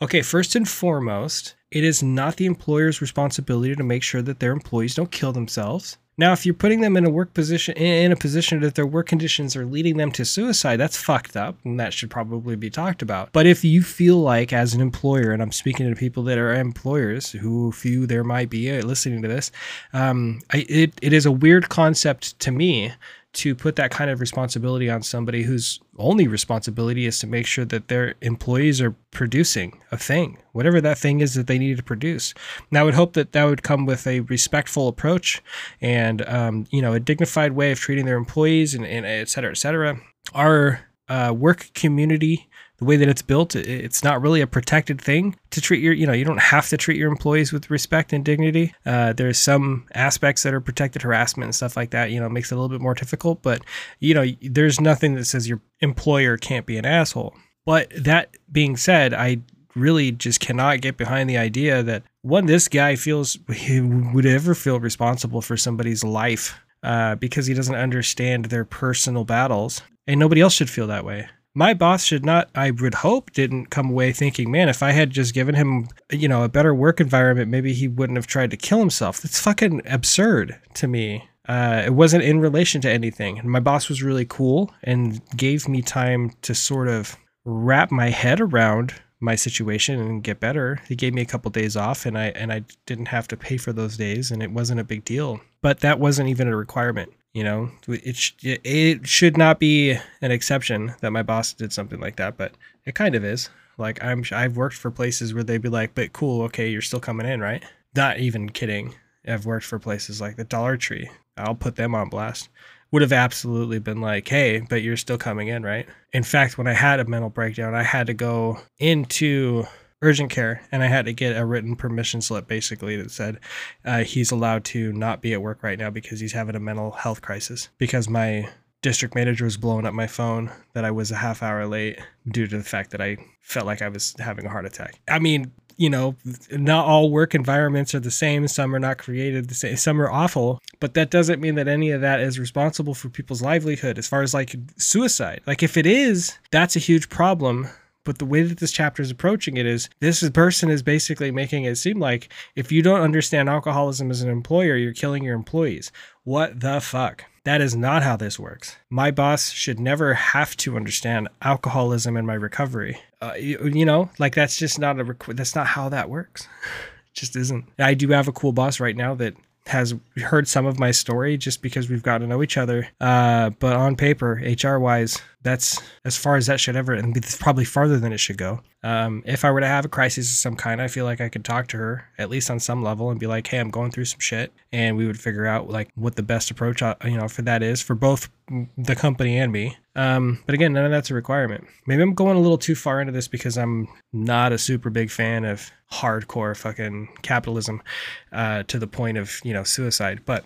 Okay, first and foremost, it is not the employer's responsibility to make sure that their employees don't kill themselves. Now, if you're putting them in a work position, in a position that their work conditions are leading them to suicide, that's fucked up, and that should probably be talked about. But if you feel like, as an employer, and I'm speaking to people that are employers who few there might be uh, listening to this, um, I, it, it is a weird concept to me to put that kind of responsibility on somebody whose only responsibility is to make sure that their employees are producing a thing, whatever that thing is that they need to produce. Now, I would hope that that would come with a respectful approach and, um, you know, a dignified way of treating their employees and, and et cetera, et cetera. Our uh, work community the way that it's built, it's not really a protected thing to treat your, you know, you don't have to treat your employees with respect and dignity. Uh, there's some aspects that are protected harassment and stuff like that, you know, makes it a little bit more difficult, but, you know, there's nothing that says your employer can't be an asshole. But that being said, I really just cannot get behind the idea that one, this guy feels he would ever feel responsible for somebody's life uh, because he doesn't understand their personal battles. And nobody else should feel that way my boss should not i would hope didn't come away thinking man if i had just given him you know a better work environment maybe he wouldn't have tried to kill himself. That's fucking absurd to me. Uh, it wasn't in relation to anything. My boss was really cool and gave me time to sort of wrap my head around my situation and get better. He gave me a couple days off and i and i didn't have to pay for those days and it wasn't a big deal. But that wasn't even a requirement you know, it sh- it should not be an exception that my boss did something like that, but it kind of is. Like I'm, I've worked for places where they'd be like, "But cool, okay, you're still coming in, right?" Not even kidding. I've worked for places like the Dollar Tree. I'll put them on blast. Would have absolutely been like, "Hey, but you're still coming in, right?" In fact, when I had a mental breakdown, I had to go into urgent care, and I had to get a written permission slip basically that said uh, he's allowed to not be at work right now because he's having a mental health crisis. Because my district manager was blowing up my phone that I was a half hour late due to the fact that I felt like I was having a heart attack. I mean, you know, not all work environments are the same. Some are not created the same. Some are awful, but that doesn't mean that any of that is responsible for people's livelihood as far as like suicide. Like if it is, that's a huge problem but the way that this chapter is approaching it is this person is basically making it seem like if you don't understand alcoholism as an employer, you're killing your employees. What the fuck? That is not how this works. My boss should never have to understand alcoholism in my recovery. Uh, you, you, know, like that's just not a requ- that's not how that works. [laughs] Just isn't. I do have a cool boss right now that has heard some of my story just because we've gotten to know each other. Uh, but on paper, HR wise, that's as far as that should ever, and it's probably farther than it should go. Um, if I were to have a crisis of some kind, I feel like I could talk to her at least on some level and be like, "Hey, I'm going through some shit," and we would figure out like what the best approach, uh, you know, for that is for both the company and me. Um, but again, none of that's a requirement. Maybe I'm going a little too far into this because I'm not a super big fan of hardcore fucking capitalism uh, to the point of you know suicide. But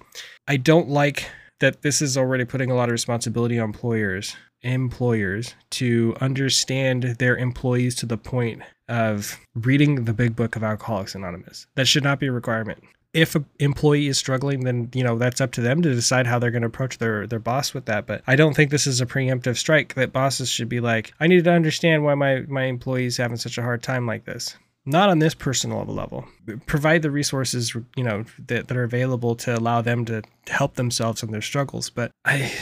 I don't like that this is already putting a lot of responsibility on employers employers to understand their employees to the point of reading the big book of Alcoholics Anonymous. That should not be a requirement. If an employee is struggling, then you know that's up to them to decide how they're going to approach their their boss with that. But I don't think this is a preemptive strike that bosses should be like, I need to understand why my my employees having such a hard time like this not on this personal level provide the resources you know that, that are available to allow them to help themselves in their struggles but i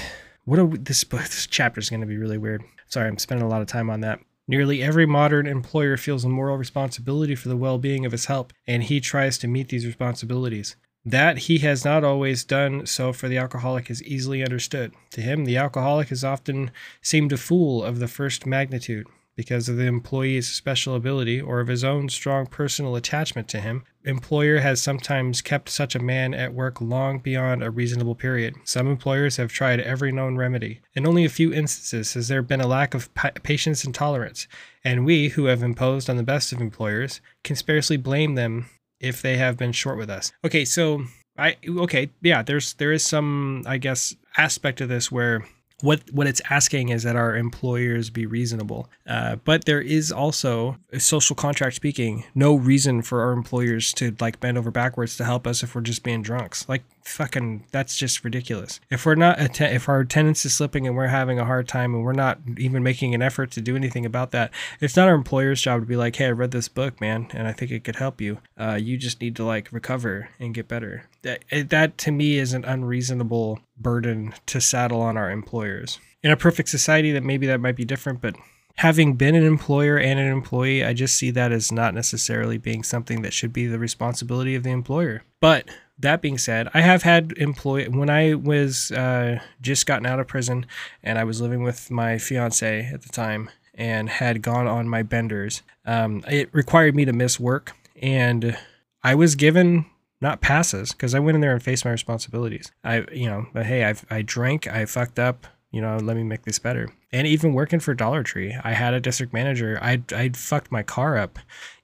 what are we, this this chapter is going to be really weird. Sorry, I'm spending a lot of time on that. Nearly every modern employer feels a moral responsibility for the well-being of his help, and he tries to meet these responsibilities. That he has not always done so for the alcoholic is easily understood. To him, the alcoholic has often seemed a fool of the first magnitude because of the employee's special ability or of his own strong personal attachment to him, employer has sometimes kept such a man at work long beyond a reasonable period. Some employers have tried every known remedy. In only a few instances has there been a lack of pa- patience and tolerance, and we, who have imposed on the best of employers, can scarcely blame them if they have been short with us. Okay, so I okay, yeah, there's there is some I guess aspect of this where what what it's asking is that our employers be reasonable. Uh, but there is also, social contract speaking, no reason for our employers to like bend over backwards to help us if we're just being drunks. Like fucking that's just ridiculous. If we're not atten- if our attendance is slipping and we're having a hard time and we're not even making an effort to do anything about that, it's not our employer's job to be like, "Hey, I read this book, man, and I think it could help you. Uh, you just need to like recover and get better." That that to me is an unreasonable burden to saddle on our employers. In a perfect society, that maybe that might be different, but having been an employer and an employee, I just see that as not necessarily being something that should be the responsibility of the employer. But that being said, I have had employee when I was uh, just gotten out of prison and I was living with my fiance at the time and had gone on my benders. Um, it required me to miss work, and I was given not passes because I went in there and faced my responsibilities. I, you know, but hey, I I drank, I fucked up. You know, let me make this better. And even working for Dollar Tree, I had a district manager. I I fucked my car up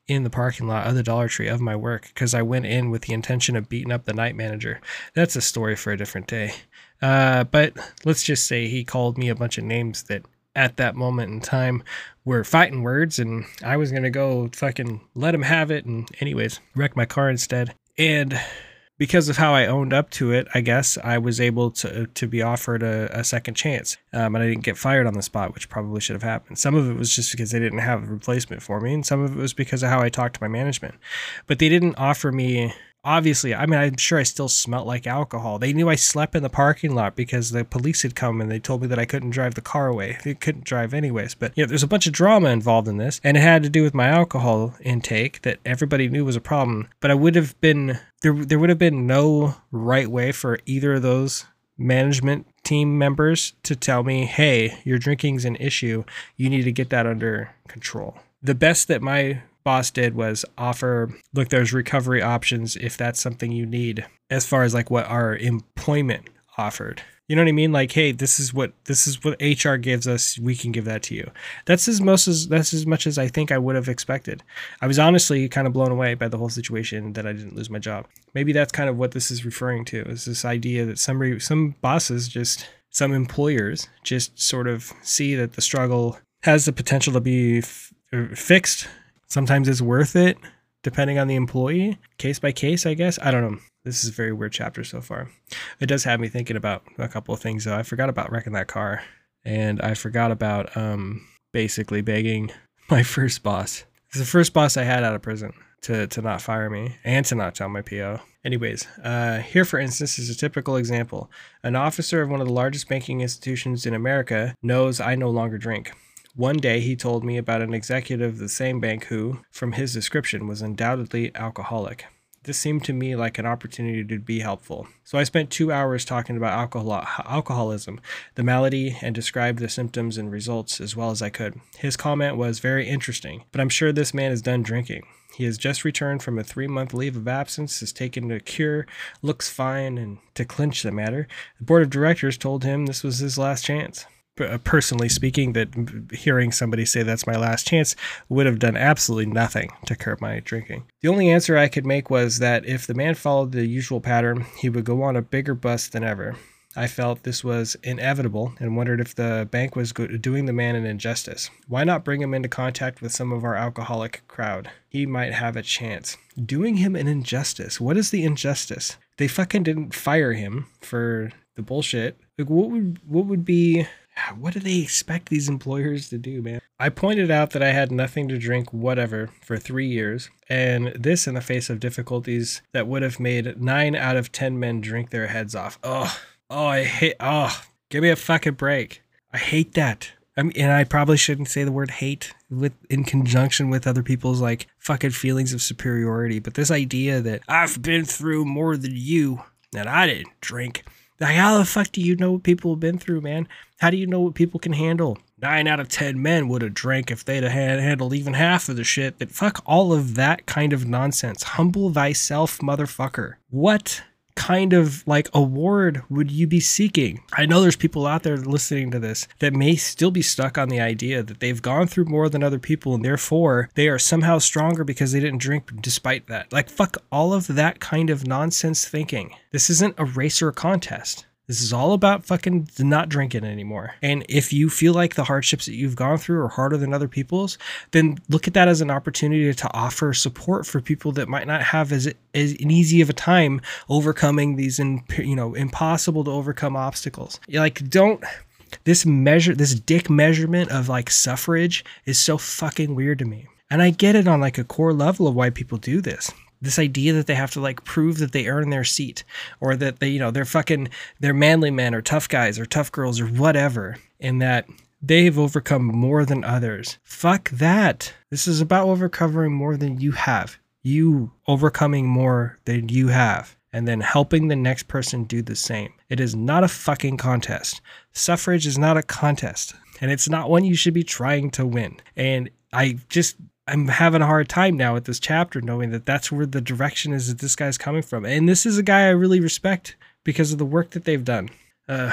in the parking lot of the Dollar Tree of my work because I went in with the intention of beating up the night manager. That's a story for a different day. Uh, but let's just say he called me a bunch of names that at that moment in time were fighting words, and I was gonna go fucking let him have it, and anyways, wreck my car instead. And because of how I owned up to it, I guess I was able to to be offered a, a second chance, um, and I didn't get fired on the spot, which probably should have happened. Some of it was just because they didn't have a replacement for me, and some of it was because of how I talked to my management. But they didn't offer me obviously, I mean, I'm sure I still smelt like alcohol. They knew I slept in the parking lot because the police had come and they told me that I couldn't drive the car away. They couldn't drive anyways. But, you know, there's a bunch of drama involved in this, and it had to do with my alcohol intake that everybody knew was a problem. But I would have been, there, there would have been no right way for either of those management team members to tell me, hey, your drinking's an issue. You need to get that under control. The best that my boss did was offer look there's recovery options if that's something you need as far as like what our employment offered. You know what i mean? Like hey this is what this is what hr gives us. We can give that to you. That's as most as that's as much as i think i would have expected. I was honestly kind of blown away by the whole situation that i didn't lose my job. Maybe that's kind of what this is referring to is this idea that somebody some bosses just some employers just sort of see that the struggle has the potential to be f- fixed Sometimes it's worth it, depending on the employee, case by case, I guess. I don't know. This is a very weird chapter so far. It does have me thinking about a couple of things, though. I forgot about wrecking that car, and I forgot about um, basically begging [laughs] my first boss. It's the first boss I had out of prison to, to not fire me and to not tell my PO. Anyways, uh, here for instance is a typical example. An officer of one of the largest banking institutions in America knows I no longer drink. One day he told me about an executive of the same bank who, from his description, was undoubtedly alcoholic. This seemed to me like an opportunity to be helpful. So I spent two hours talking about alcohol- alcoholism, the malady, and described the symptoms and results as well as I could. His comment was very interesting, but I'm sure this man is done drinking. He has just returned from a three month leave of absence, has taken a cure, looks fine, and to clinch the matter, the board of directors told him this was his last chance. Uh, personally speaking, that hearing somebody say that's my last chance would have done absolutely nothing to curb my drinking. The only answer I could make was that if the man followed the usual pattern, he would go on a bigger bust than ever. I felt this was inevitable and wondered if the bank was doing the man an injustice. Why not bring him into contact with some of our alcoholic crowd? He might have a chance. Doing him an injustice. What is the injustice? They fucking didn't fire him for the bullshit. Like what would what would be Ah, what do they expect these employers to do, man? I pointed out that I had nothing to drink, whatever, for three years, and this in the face of difficulties that would have made nine out of ten men drink their heads off. Oh, oh, I hate, oh, give me a fucking break. I hate that. I mean, and I probably shouldn't say the word hate with in conjunction with other people's like fucking feelings of superiority, but this idea that I've been through more than you and I didn't drink. Like, how the fuck do you know what people have been through, man? How do you know what people can handle? Nine out of ten men would have drank if they'd have handled even half of the shit. That fuck all of that kind of nonsense. Humble thyself, motherfucker. What kind of like award would you be seeking? I know there's people out there listening to this that may still be stuck on the idea that they've gone through more than other people and therefore they are somehow stronger because they didn't drink despite that. Like, fuck all of that kind of nonsense thinking. This isn't a race or a contest. This is all about fucking not drinking anymore. And if you feel like the hardships that you've gone through are harder than other people's, then look at that as an opportunity to offer support for people that might not have as, as easy of a time overcoming these, in, you know, impossible to overcome obstacles. Like, don't this measure, this dick measurement of like suffrage is so fucking weird to me. And I get it on like a core level of why people do this this idea that they have to like prove that they earn their seat or that they you know they're fucking they're manly men or tough guys or tough girls or whatever and that they've overcome more than others. Fuck that. This is about overcoming more than you have. You overcoming more than you have and then helping the next person do the same. It is not a fucking contest. Suffrage is not a contest and it's not one you should be trying to win. And i just I'm having a hard time now with this chapter, knowing that that's where the direction is that this guy's coming from. And this is a guy I really respect because of the work that they've done. Uh,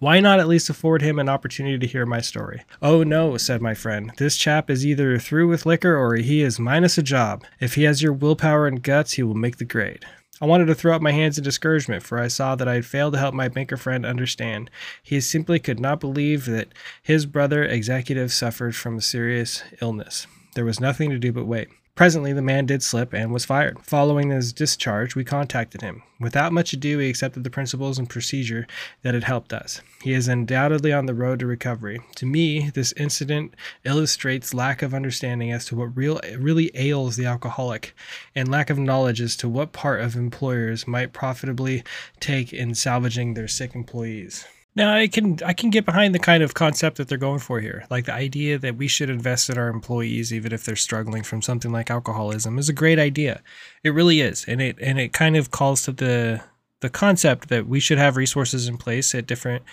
why not at least afford him an opportunity to hear my story? Oh no, said my friend. This chap is either through with liquor or he is minus a job. If he has your willpower and guts, he will make the grade. I wanted to throw up my hands in discouragement, for I saw that I had failed to help my banker friend understand. He simply could not believe that his brother executive suffered from a serious illness. There was nothing to do but wait. Presently, the man did slip and was fired. Following his discharge, we contacted him. Without much ado, he accepted the principles and procedure that had helped us. He is undoubtedly on the road to recovery. To me, this incident illustrates lack of understanding as to what real, really ails the alcoholic and lack of knowledge as to what part of employers might profitably take in salvaging their sick employees. Now I can I can get behind the kind of concept that they're going for here. Like the idea that we should invest in our employees even if they're struggling from something like alcoholism is a great idea. It really is. And it and it kind of calls to the the concept that we should have resources in place at different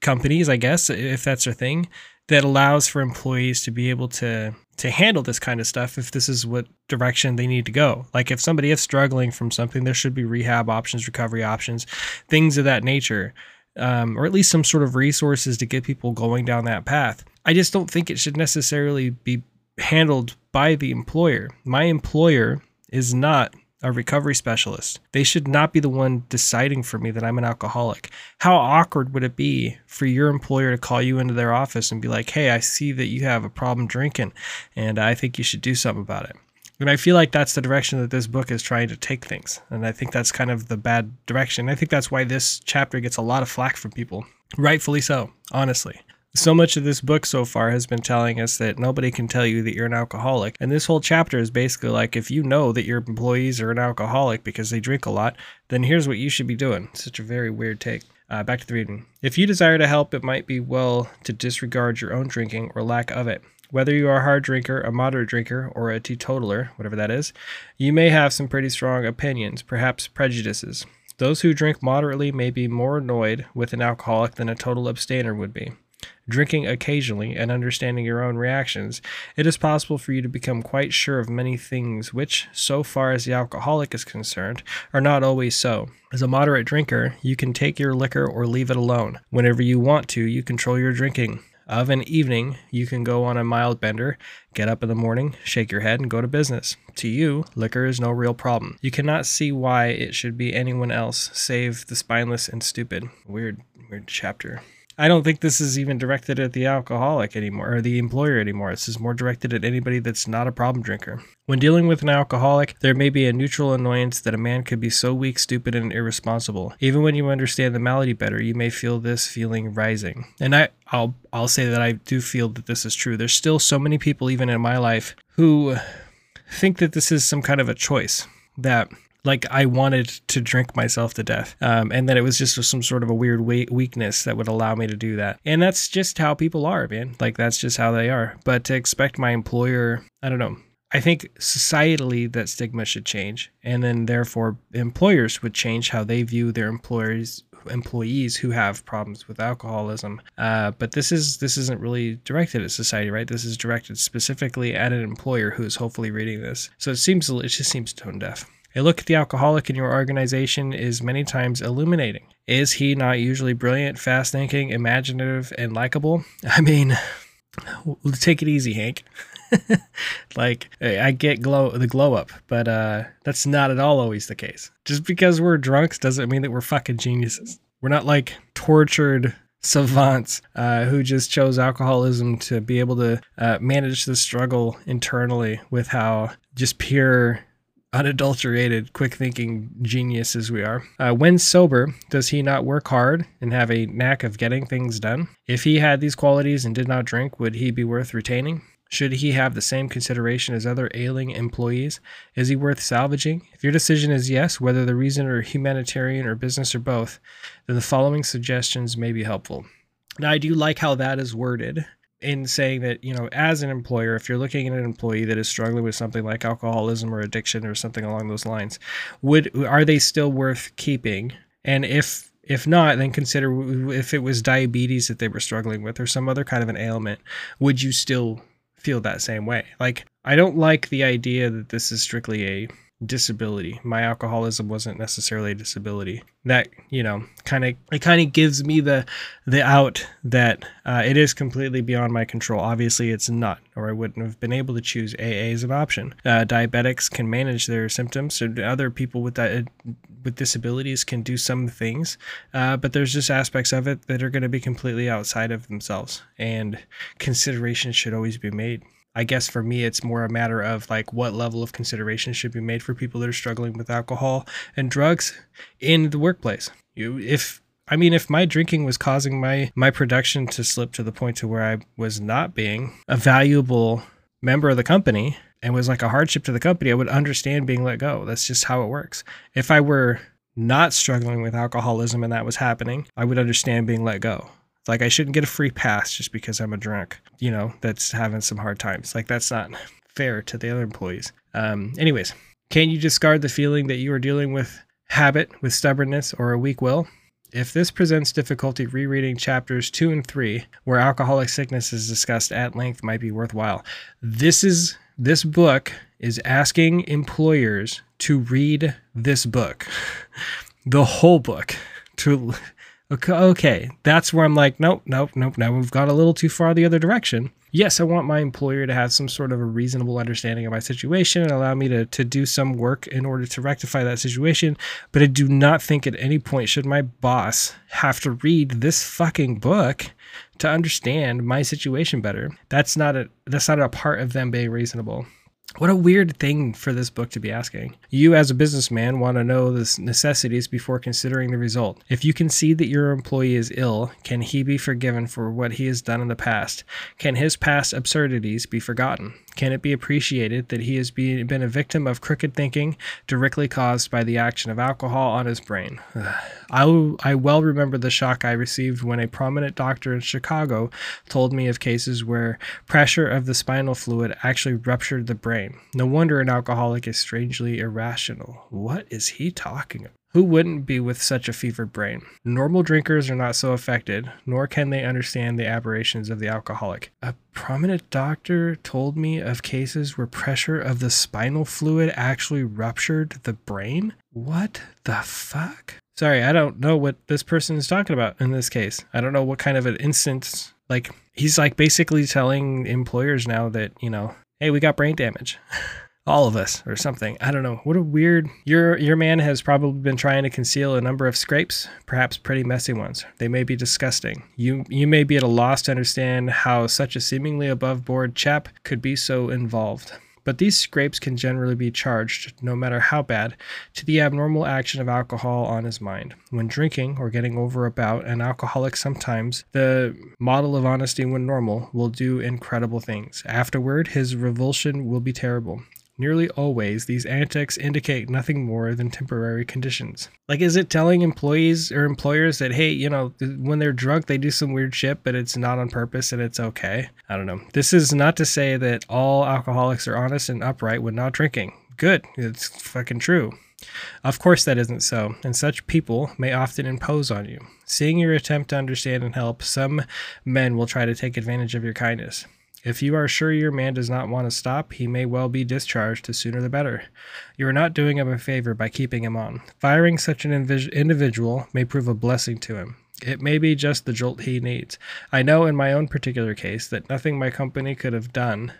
companies, I guess, if that's a thing, that allows for employees to be able to to handle this kind of stuff if this is what direction they need to go. Like if somebody is struggling from something, there should be rehab options, recovery options, things of that nature um, or at least some sort of resources to get people going down that path. I just don't think it should necessarily be handled by the employer. My employer is not a recovery specialist. They should not be the one deciding for me that I'm an alcoholic. How awkward would it be for your employer to call you into their office and be like, hey, I see that you have a problem drinking and I think you should do something about it? And I feel like that's the direction that this book is trying to take things. And I think that's kind of the bad direction. I think that's why this chapter gets a lot of flack from people. Rightfully so, honestly. So much of this book so far has been telling us that nobody can tell you that you're an alcoholic. And this whole chapter is basically like if you know that your employees are an alcoholic because they drink a lot, then here's what you should be doing. Such a very weird take. Uh, back to the reading. If you desire to help, it might be well to disregard your own drinking or lack of it. Whether you are a hard drinker, a moderate drinker, or a teetotaler, whatever that is, you may have some pretty strong opinions, perhaps prejudices. Those who drink moderately may be more annoyed with an alcoholic than a total abstainer would be. Drinking occasionally and understanding your own reactions, it is possible for you to become quite sure of many things which, so far as the alcoholic is concerned, are not always so. As a moderate drinker, you can take your liquor or leave it alone. Whenever you want to, you control your drinking of an evening, you can go on a mild bender, get up in the morning, shake your head, and go to business. To you, liquor is no real problem. You cannot see why it should be anyone else save the spineless and stupid. Weird, weird chapter. I don't think this is even directed at the alcoholic anymore or the employer anymore. This is more directed at anybody that's not a problem drinker. When dealing with an alcoholic, there may be a neutral annoyance that a man could be so weak, stupid, and irresponsible. Even when you understand the malady better, you may feel this feeling rising. And I, I'll, I'll say that I do feel that this is true. There's still so many people, even in my life, who think that this is some kind of a choice that like I wanted to drink myself to death. Um, and that it was just some sort of a weird weakness that would allow me to do that. And that's just how people are, man. Like that's just how they are. But to expect my employer, I don't know. I think societally that stigma should change, and then therefore employers would change how they view their employees employees who have problems with alcoholism. Uh, but this is this isn't really directed at society, right? This is directed specifically at an employer who is hopefully reading this. So it seems it just seems tone deaf. A look at the alcoholic in your organization is many times illuminating. Is he not usually brilliant, fast thinking, imaginative, and likable? [laughs] I mean, [laughs] take it easy, Hank. [laughs] like I get glow the glow up, but uh, that's not at all always the case. Just because we're drunks doesn't mean that we're fucking geniuses. We're not like tortured savants uh, who just chose alcoholism to be able to uh, manage the struggle internally with how just pure unadulterated, quick thinking geniuses we are. Uh, when sober, does he not work hard and have a knack of getting things done? If he had these qualities and did not drink, would he be worth retaining? Should he have the same consideration as other ailing employees? Is he worth salvaging? If your decision is yes, whether the reason are humanitarian or business or both, then the following suggestions may be helpful. Now, I do like how that is worded in saying that, you know, as an employer, if you're looking at an employee that is struggling with something like alcoholism or addiction or something along those lines, would are they still worth keeping? And if if not, then consider if it was diabetes that they were struggling with or some other kind of an ailment, would you still feel that same way. Like, I don't like the idea that this is strictly a disability. My alcoholism wasn't necessarily a disability. That you know, kind of it kind of gives me the the out that uh, it is completely beyond my control. Obviously, it's not, or I wouldn't have been able to choose AA as an option. Uh, diabetics can manage their symptoms, so other people with that with disabilities can do some things, uh, but there's just aspects of it that are going to be completely outside of themselves, and consideration should always be made. I guess for me, it's more a matter of like what level of consideration should be made for people that are struggling with alcohol and drugs in the workplace. You, if I mean, if my drinking was causing my my production to slip to the point to where I was not being a valuable member of the company and was like a hardship to the company, I would understand being let go. That's just how it works. If I were not struggling with alcoholism and that was happening, I would understand being let go. Like I shouldn't get a free pass just because I'm a drunk, you know, that's having some hard times. Like that's not fair to the other employees. Um, anyways, can you discard the feeling that you are dealing with habit, with stubbornness, or a weak will? If this presents difficulty, rereading chapters two and three, where alcoholic sickness is discussed at length, might be worthwhile. This is this book is asking employers to read this book, [laughs] the whole book, to Okay, okay, that's where I'm like, nope, nope, nope. Now we've got a little too far the other direction. Yes, I want my employer to have some sort of a reasonable understanding of my situation and allow me to, to do some work in order to rectify that situation. But I do not think at any point should my boss have to read this fucking book to understand my situation better. That's not a that's not a part of them being reasonable. What a weird thing for this book to be asking. You, as a businessman, want to know the necessities before considering the result. If you can see that your employee is ill, can he be forgiven for what he has done in the past? Can his past absurdities be forgotten? Can it be appreciated that he has been a victim of crooked thinking directly caused by the action of alcohol on his brain? I, I well remember the shock I received when a prominent doctor in Chicago told me of cases where pressure of the spinal fluid actually ruptured the brain. No wonder an alcoholic is strangely irrational. What is he talking about? Who wouldn't be with such a fevered brain? Normal drinkers are not so affected, nor can they understand the aberrations of the alcoholic. A prominent doctor told me of cases where pressure of the spinal fluid actually ruptured the brain? What the fuck? Sorry, I don't know what this person is talking about in this case. I don't know what kind of an instance. Like, he's like basically telling employers now that, you know, hey, we got brain damage. [laughs] all of us or something. I don't know. What a weird. Your your man has probably been trying to conceal a number of scrapes, perhaps pretty messy ones. They may be disgusting. You you may be at a loss to understand how such a seemingly above board chap could be so involved. But these scrapes can generally be charged, no matter how bad, to the abnormal action of alcohol on his mind. When drinking or getting over about, an alcoholic sometimes, the model of honesty when normal, will do incredible things. Afterward, his revulsion will be terrible. Nearly always, these antics indicate nothing more than temporary conditions. Like, is it telling employees or employers that, hey, you know, when they're drunk, they do some weird shit, but it's not on purpose and it's okay? I don't know. This is not to say that all alcoholics are honest and upright when not drinking. Good. It's fucking true. Of course, that isn't so, and such people may often impose on you. Seeing your attempt to understand and help, some men will try to take advantage of your kindness. If you are sure your man does not want to stop, he may well be discharged, the sooner the better. You are not doing him a favor by keeping him on. Firing such an individual may prove a blessing to him. It may be just the jolt he needs. I know in my own particular case that nothing my company could have done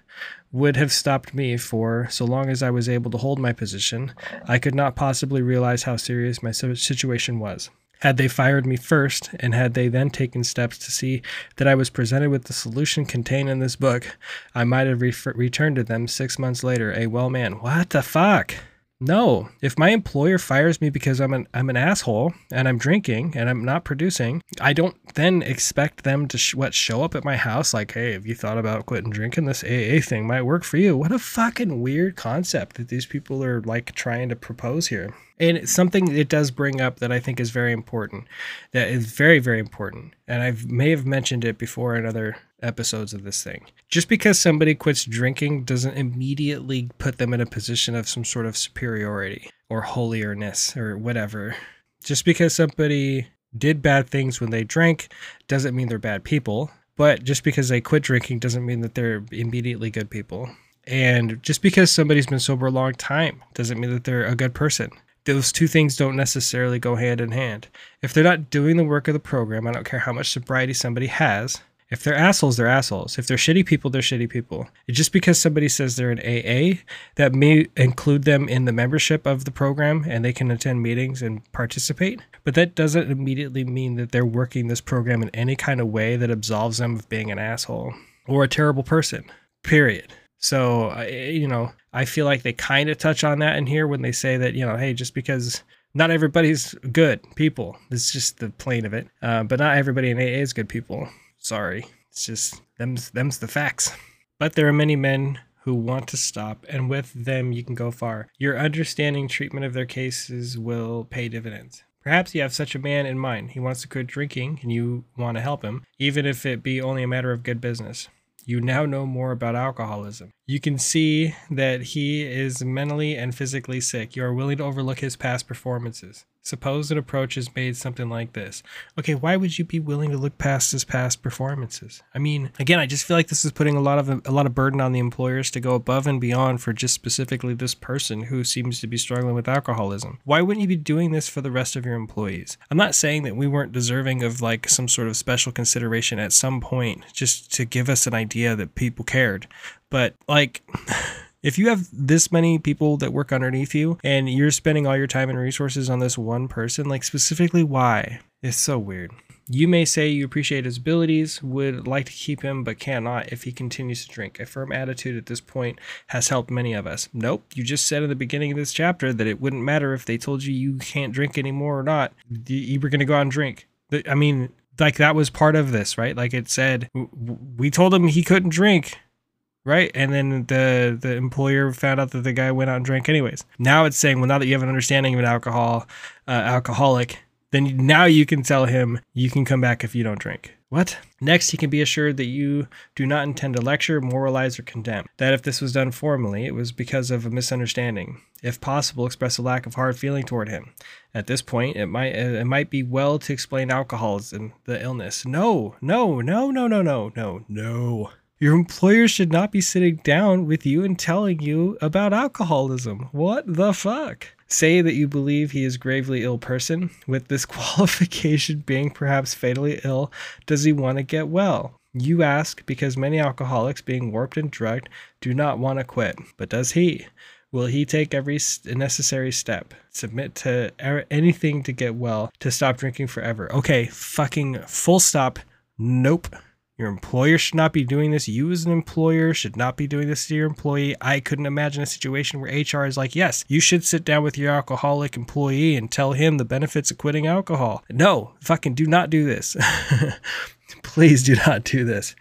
would have stopped me, for so long as I was able to hold my position, I could not possibly realize how serious my situation was. Had they fired me first, and had they then taken steps to see that I was presented with the solution contained in this book, I might have re- returned to them six months later, a well man. What the fuck? No, if my employer fires me because I'm an I'm an asshole and I'm drinking and I'm not producing, I don't then expect them to sh- what show up at my house like, "Hey, have you thought about quitting drinking? This AA thing might work for you." What a fucking weird concept that these people are like trying to propose here. And something it does bring up that I think is very important. That is very very important. And I may have mentioned it before in other episodes of this thing. Just because somebody quits drinking doesn't immediately put them in a position of some sort of superiority or holierness or whatever. Just because somebody did bad things when they drank doesn't mean they're bad people. But just because they quit drinking doesn't mean that they're immediately good people. And just because somebody's been sober a long time doesn't mean that they're a good person. Those two things don't necessarily go hand in hand. If they're not doing the work of the program, I don't care how much sobriety somebody has, if they're assholes, they're assholes. If they're shitty people, they're shitty people. Just because somebody says they're an AA, that may include them in the membership of the program and they can attend meetings and participate, but that doesn't immediately mean that they're working this program in any kind of way that absolves them of being an asshole or a terrible person, period. So, you know, I feel like they kind of touch on that in here when they say that, you know, hey, just because not everybody's good people, it's just the plain of it, uh, but not everybody in AA is good people. Sorry. It's just them's them's the facts. But there are many men who want to stop, and with them you can go far. Your understanding treatment of their cases will pay dividends. Perhaps you have such a man in mind. He wants to quit drinking and you want to help him, even if it be only a matter of good business. You now know more about alcoholism. You can see that he is mentally and physically sick. You are willing to overlook his past performances. Suppose an approach is made something like this. Okay, why would you be willing to look past his past performances? I mean, again, I just feel like this is putting a lot of a lot of burden on the employers to go above and beyond for just specifically this person who seems to be struggling with alcoholism. Why wouldn't you be doing this for the rest of your employees? I'm not saying that we weren't deserving of like some sort of special consideration at some point just to give us an idea that people cared. But like [laughs] If you have this many people that work underneath you and you're spending all your time and resources on this one person, like specifically why? It's so weird. You may say you appreciate his abilities, would like to keep him, but cannot if he continues to drink. A firm attitude at this point has helped many of us. Nope, you just said in the beginning of this chapter that it wouldn't matter if they told you you can't drink anymore or not. You were going to go out and drink. I mean, like that was part of this, right? Like it said, we told him he couldn't drink right? And then the the employer found out that the guy went out and drank anyways. Now it's saying, well, now that you have an understanding of an alcohol uh, alcoholic, then now you can tell him you can come back if you don't drink. What? Next, he can be assured that you do not intend to lecture, moralize, or condemn. That if this was done formally, it was because of a misunderstanding. If possible, express a lack of hard feeling toward him. At this point, it might it might be well to explain alcoholism, the illness. No, no, no, no, no, no, no, no. Your employer should not be sitting down with you and telling you about alcoholism. What the fuck? Say that you believe he is gravely ill person. With this [laughs] qualification being perhaps fatally ill, does he want to get well? You ask because many alcoholics, being warped and drugged, do not want to quit. But does he? Will he take every necessary step, submit to anything to get well, to stop drinking forever? Okay, fucking full stop. Nope. Your employer should not be doing this. You, as an employer, should not be doing this to your employee. I couldn't imagine a situation where HR is like, yes, you should sit down with your alcoholic employee and tell him the benefits of quitting alcohol. No, fucking do not do this. [laughs] Please do not do this.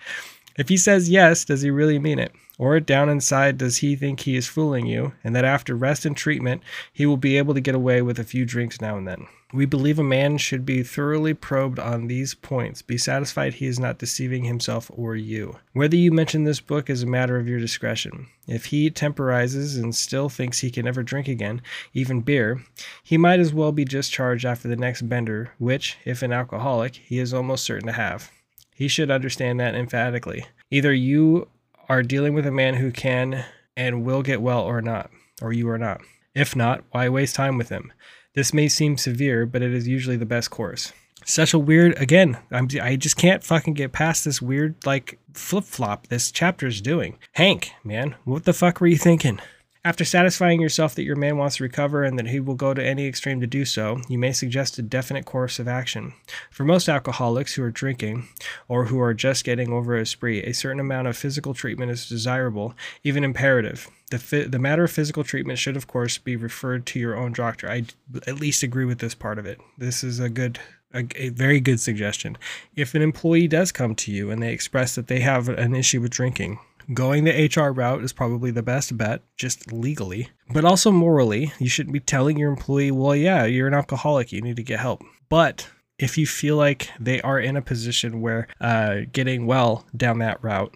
If he says yes, does he really mean it? Or down inside, does he think he is fooling you and that after rest and treatment, he will be able to get away with a few drinks now and then? We believe a man should be thoroughly probed on these points. Be satisfied he is not deceiving himself or you. Whether you mention this book is a matter of your discretion. If he temporizes and still thinks he can never drink again, even beer, he might as well be discharged after the next bender, which, if an alcoholic, he is almost certain to have. He should understand that emphatically. Either you are dealing with a man who can and will get well or not, or you are not. If not, why waste time with him? This may seem severe, but it is usually the best course. Such a weird, again, I'm, I just can't fucking get past this weird, like, flip flop this chapter is doing. Hank, man, what the fuck were you thinking? After satisfying yourself that your man wants to recover and that he will go to any extreme to do so, you may suggest a definite course of action. For most alcoholics who are drinking or who are just getting over a spree, a certain amount of physical treatment is desirable, even imperative. The, fi- the matter of physical treatment should, of course, be referred to your own doctor. I at least agree with this part of it. This is a good a, very good suggestion. If an employee does come to you and they express that they have an issue with drinking, Going the HR route is probably the best bet, just legally. But also morally, you shouldn't be telling your employee, well, yeah, you're an alcoholic, you need to get help. But if you feel like they are in a position where uh, getting well down that route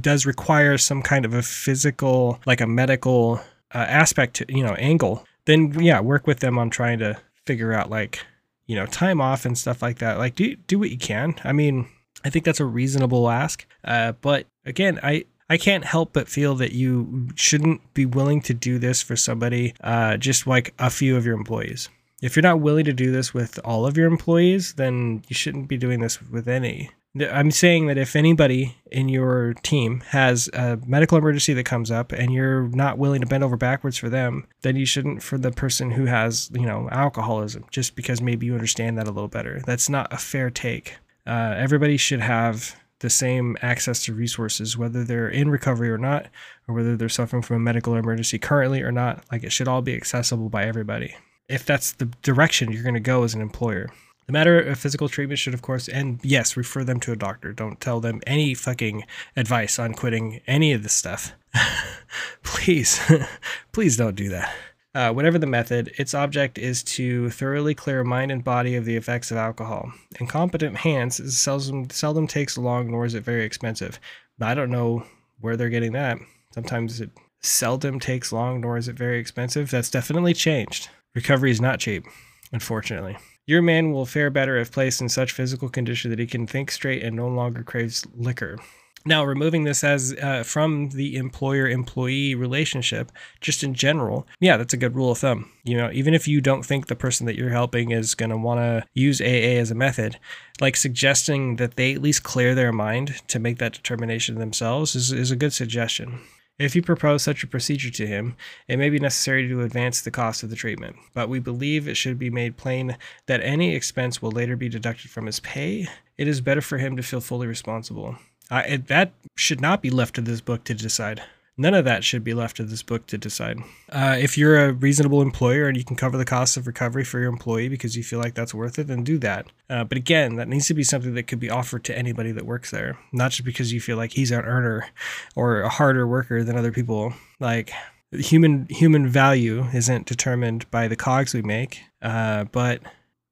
does require some kind of a physical, like a medical uh, aspect, to, you know, angle, then yeah, work with them on trying to figure out like, you know, time off and stuff like that. Like, do do what you can. I mean, I think that's a reasonable ask. Uh, but again, I I can't help but feel that you shouldn't be willing to do this for somebody, uh, just like a few of your employees. If you're not willing to do this with all of your employees, then you shouldn't be doing this with any. I'm saying that if anybody in your team has a medical emergency that comes up and you're not willing to bend over backwards for them, then you shouldn't for the person who has, you know, alcoholism, just because maybe you understand that a little better. That's not a fair take. Uh, everybody should have the same access to resources, whether they're in recovery or not, or whether they're suffering from a medical emergency currently or not. Like it should all be accessible by everybody. If that's the direction you're going to go as an employer. The matter of physical treatment should, of course, and yes, refer them to a doctor. Don't tell them any fucking advice on quitting any of this stuff. [laughs] please, [laughs] please don't do that. Uh, whatever the method, its object is to thoroughly clear mind and body of the effects of alcohol. In competent hands, seldom, seldom takes long, nor is it very expensive. But I don't know where they're getting that. Sometimes it seldom takes long, nor is it very expensive. That's definitely changed. Recovery is not cheap, unfortunately. Your man will fare better if placed in such physical condition that he can think straight and no longer craves liquor. Now, removing this as uh, from the employer employee relationship, just in general, yeah, that's a good rule of thumb. You know, even if you don't think the person that you're helping is going to want to use AA as a method, like suggesting that they at least clear their mind to make that determination themselves is, is a good suggestion. If you propose such a procedure to him, it may be necessary to advance the cost of the treatment, but we believe it should be made plain that any expense will later be deducted from his pay. It is better for him to feel fully responsible. Uh, it, that should not be left to this book to decide. None of that should be left to this book to decide. Uh, if you're a reasonable employer and you can cover the cost of recovery for your employee because you feel like that's worth it, then do that. Uh, but again, that needs to be something that could be offered to anybody that works there, not just because you feel like he's an earner or a harder worker than other people. Like human human value isn't determined by the cogs we make, uh, but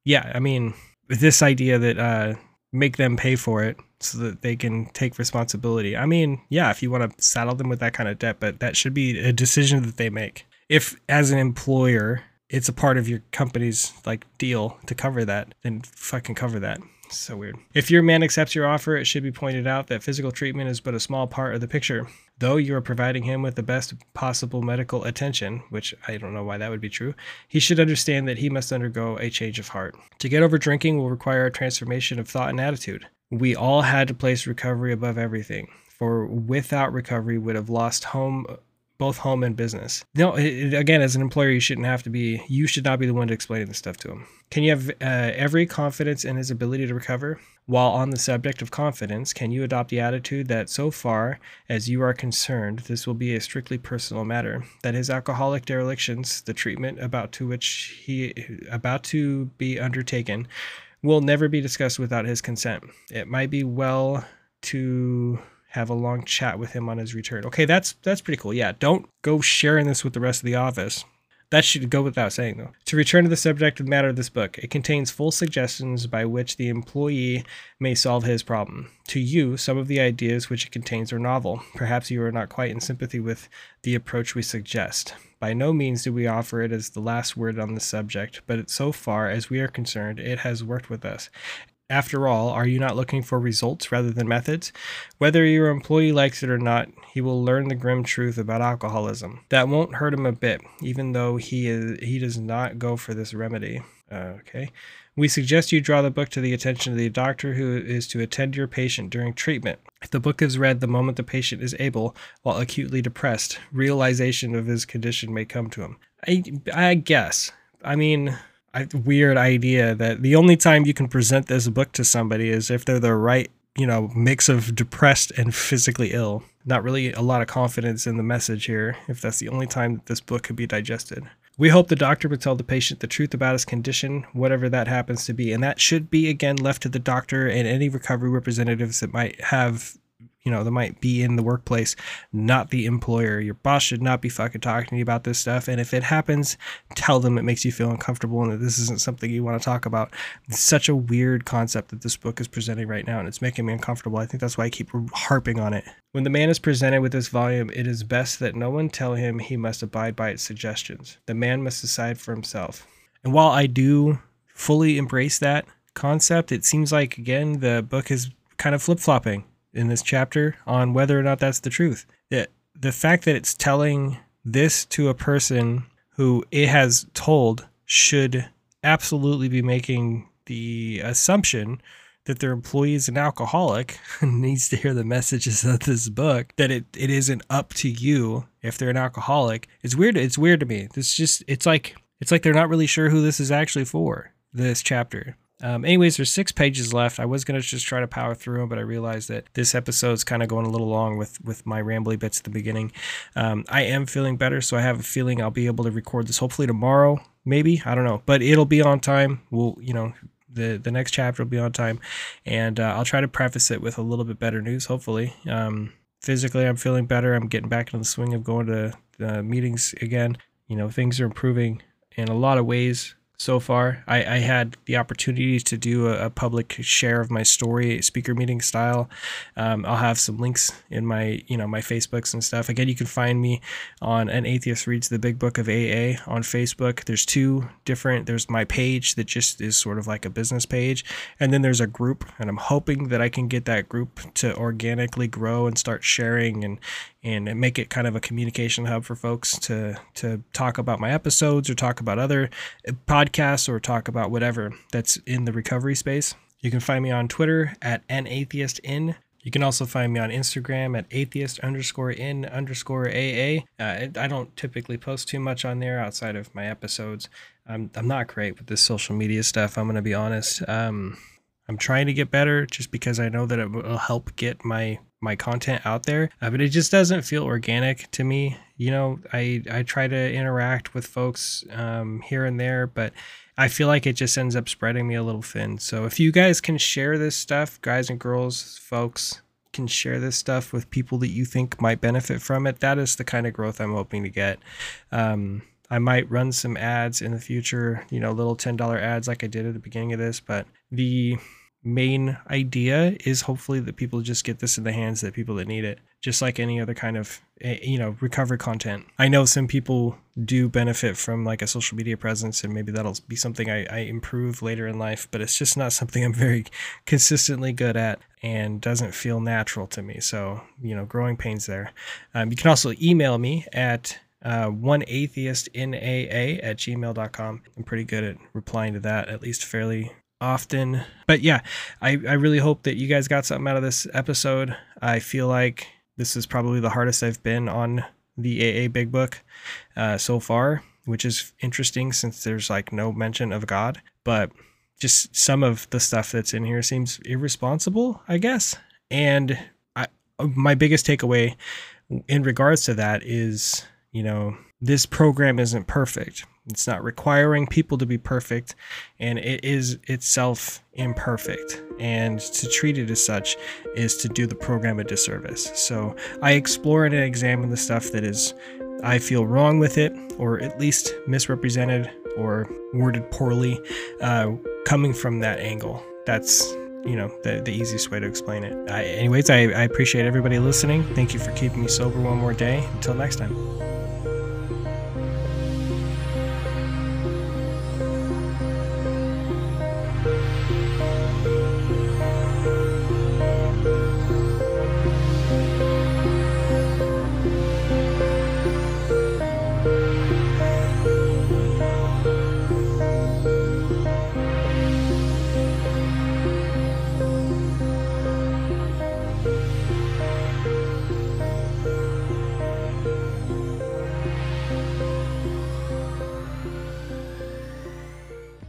yeah, I mean, this idea that uh, make them pay for it so that they can take responsibility. I mean, yeah, if you want to saddle them with that kind of debt, but that should be a decision that they make. If as an employer, it's a part of your company's like deal to cover that, then fucking cover that. So weird. If your man accepts your offer, it should be pointed out that physical treatment is but a small part of the picture. Though you are providing him with the best possible medical attention, which I don't know why that would be true, he should understand that he must undergo a change of heart. To get over drinking will require a transformation of thought and attitude. We all had to place recovery above everything, for without recovery would have lost home both home and business. No, it, again, as an employer, you shouldn't have to be, you should not be the one to explain this stuff to him. Can you have uh, every confidence in his ability to recover? While on the subject of confidence, can you adopt the attitude that so far as you are concerned, this will be a strictly personal matter, that his alcoholic derelictions, the treatment about to which he about to be undertaken, will never be discussed without his consent. It might be well to have a long chat with him on his return. Okay, that's that's pretty cool. Yeah, don't go sharing this with the rest of the office. That should go without saying, though. To return to the subject of matter of this book, it contains full suggestions by which the employee may solve his problem. To you, some of the ideas which it contains are novel. Perhaps you are not quite in sympathy with the approach we suggest. By no means do we offer it as the last word on the subject, but so far as we are concerned, it has worked with us After all, are you not looking for results rather than methods? Whether your employee likes it or not, he will learn the grim truth about alcoholism. That won't hurt him a bit, even though he is he does not go for this remedy. Okay. We suggest you draw the book to the attention of the doctor who is to attend your patient during treatment. If the book is read the moment the patient is able, while acutely depressed, realization of his condition may come to him. I, I guess. I mean, weird idea that the only time you can present this book to somebody is if they're the right, you know, mix of depressed and physically ill. Not really a lot of confidence in the message here, if that's the only time that this book could be digested. We hope the doctor would tell the patient the truth about his condition, whatever that happens to be. And that should be, again, left to the doctor and any recovery representatives that might have you know, that might be in the workplace, not the employer. Your boss should not be fucking talking to you about this stuff. And if it happens, tell them it makes you feel uncomfortable and that this isn't something you want to talk about. It's such a weird concept that this book is presenting right now, and it's making me uncomfortable. I think that's why I keep harping on it. When the man is presented with this volume, it is best that no one tell him he must abide by its suggestions. The man must decide for himself. And while I do fully embrace that concept, it seems like, again, the book is kind of flip flopping in this chapter on whether or not that's the truth. The, the fact that it's telling this to a person who it has told should absolutely be making the assumption that their employee is an alcoholic [laughs] needs to hear the messages of this book that it, it isn't up to you if they're an alcoholic. It's weird it's weird to me. It's just it's like it's like they're not really sure who this is actually for this chapter um, anyways, there's six pages left. I was gonna just try to power through them, but I realized that this episode's kind of going a little long with with my rambly bits at the beginning. Um, I am feeling better, so I have a feeling I'll be able to record this hopefully tomorrow. Maybe I don't know, but it'll be on time. We'll you know the the next chapter will be on time, and uh, I'll try to preface it with a little bit better news. Hopefully, um, physically I'm feeling better. I'm getting back into the swing of going to uh, meetings again. You know things are improving in a lot of ways so far. I, I had the opportunity to do a, a, public share of my story, speaker meeting style. Um, I'll have some links in my you know my Facebooks and stuff. Again, you can find me on an atheist reads the big book of AA on Facebook. There's two different. There's my page that just is sort of like a business page, and then there's a group, and I'm hoping that I can get that group to organically grow and start sharing and and make it kind of a communication hub for folks to to talk about my episodes or talk about other podcasts or talk about whatever that's in the recovery space. You can find me on Twitter at an atheist in. You can also find me on Instagram at atheist underscore in underscore AA. Uh, I don't typically post too much on there outside of my episodes. I'm, I'm not great with this social media stuff. I'm going to be honest. Um, I'm trying to get better just because I know that it will help get my my content out there, uh, but it just doesn't feel organic to me. You know, I I try to interact with folks um, here and there, but I feel like it just ends up spreading me a little thin. So if you guys can share this stuff, guys and girls, folks, can share this stuff with people that you think might benefit from it, that is the kind of growth I'm hoping to get. Um, I might run some ads in the future, you know, little $10 ads like I did at the beginning of this, but the main idea is hopefully that people just get this in the hands of people that need it just like any other kind of eh, you know recovery content. I know some people do benefit from like a social media presence and maybe that'll be something I, I improve later in life but it's just not something [laughs] i'm very consistently good at and doesn't feel natural to me. So you know growing pains there. Um, you can also email me at uh, one atheist in aa at gmail.com i'm pretty good at replying to that at least fairly often. But yeah, I, I really hope that you guys got something out of this episode. I feel like this is probably the hardest I've been on the AA Big Book uh, so far, which is interesting since there's like no mention of God. But just some of the stuff that's in here seems irresponsible, I guess. And I, my biggest takeaway in regards to that is, you know, this program isn't perfect. It's not requiring people to be perfect, and it is itself imperfect. And to treat it as such is to do the program a disservice. So I explore and examine the stuff that is, I feel wrong with it, or at least misrepresented or worded poorly, uh, coming from that angle. That's you know the, the easiest way to explain it. I, anyways, I, I appreciate everybody listening. Thank you for keeping me sober one more day. Until next time.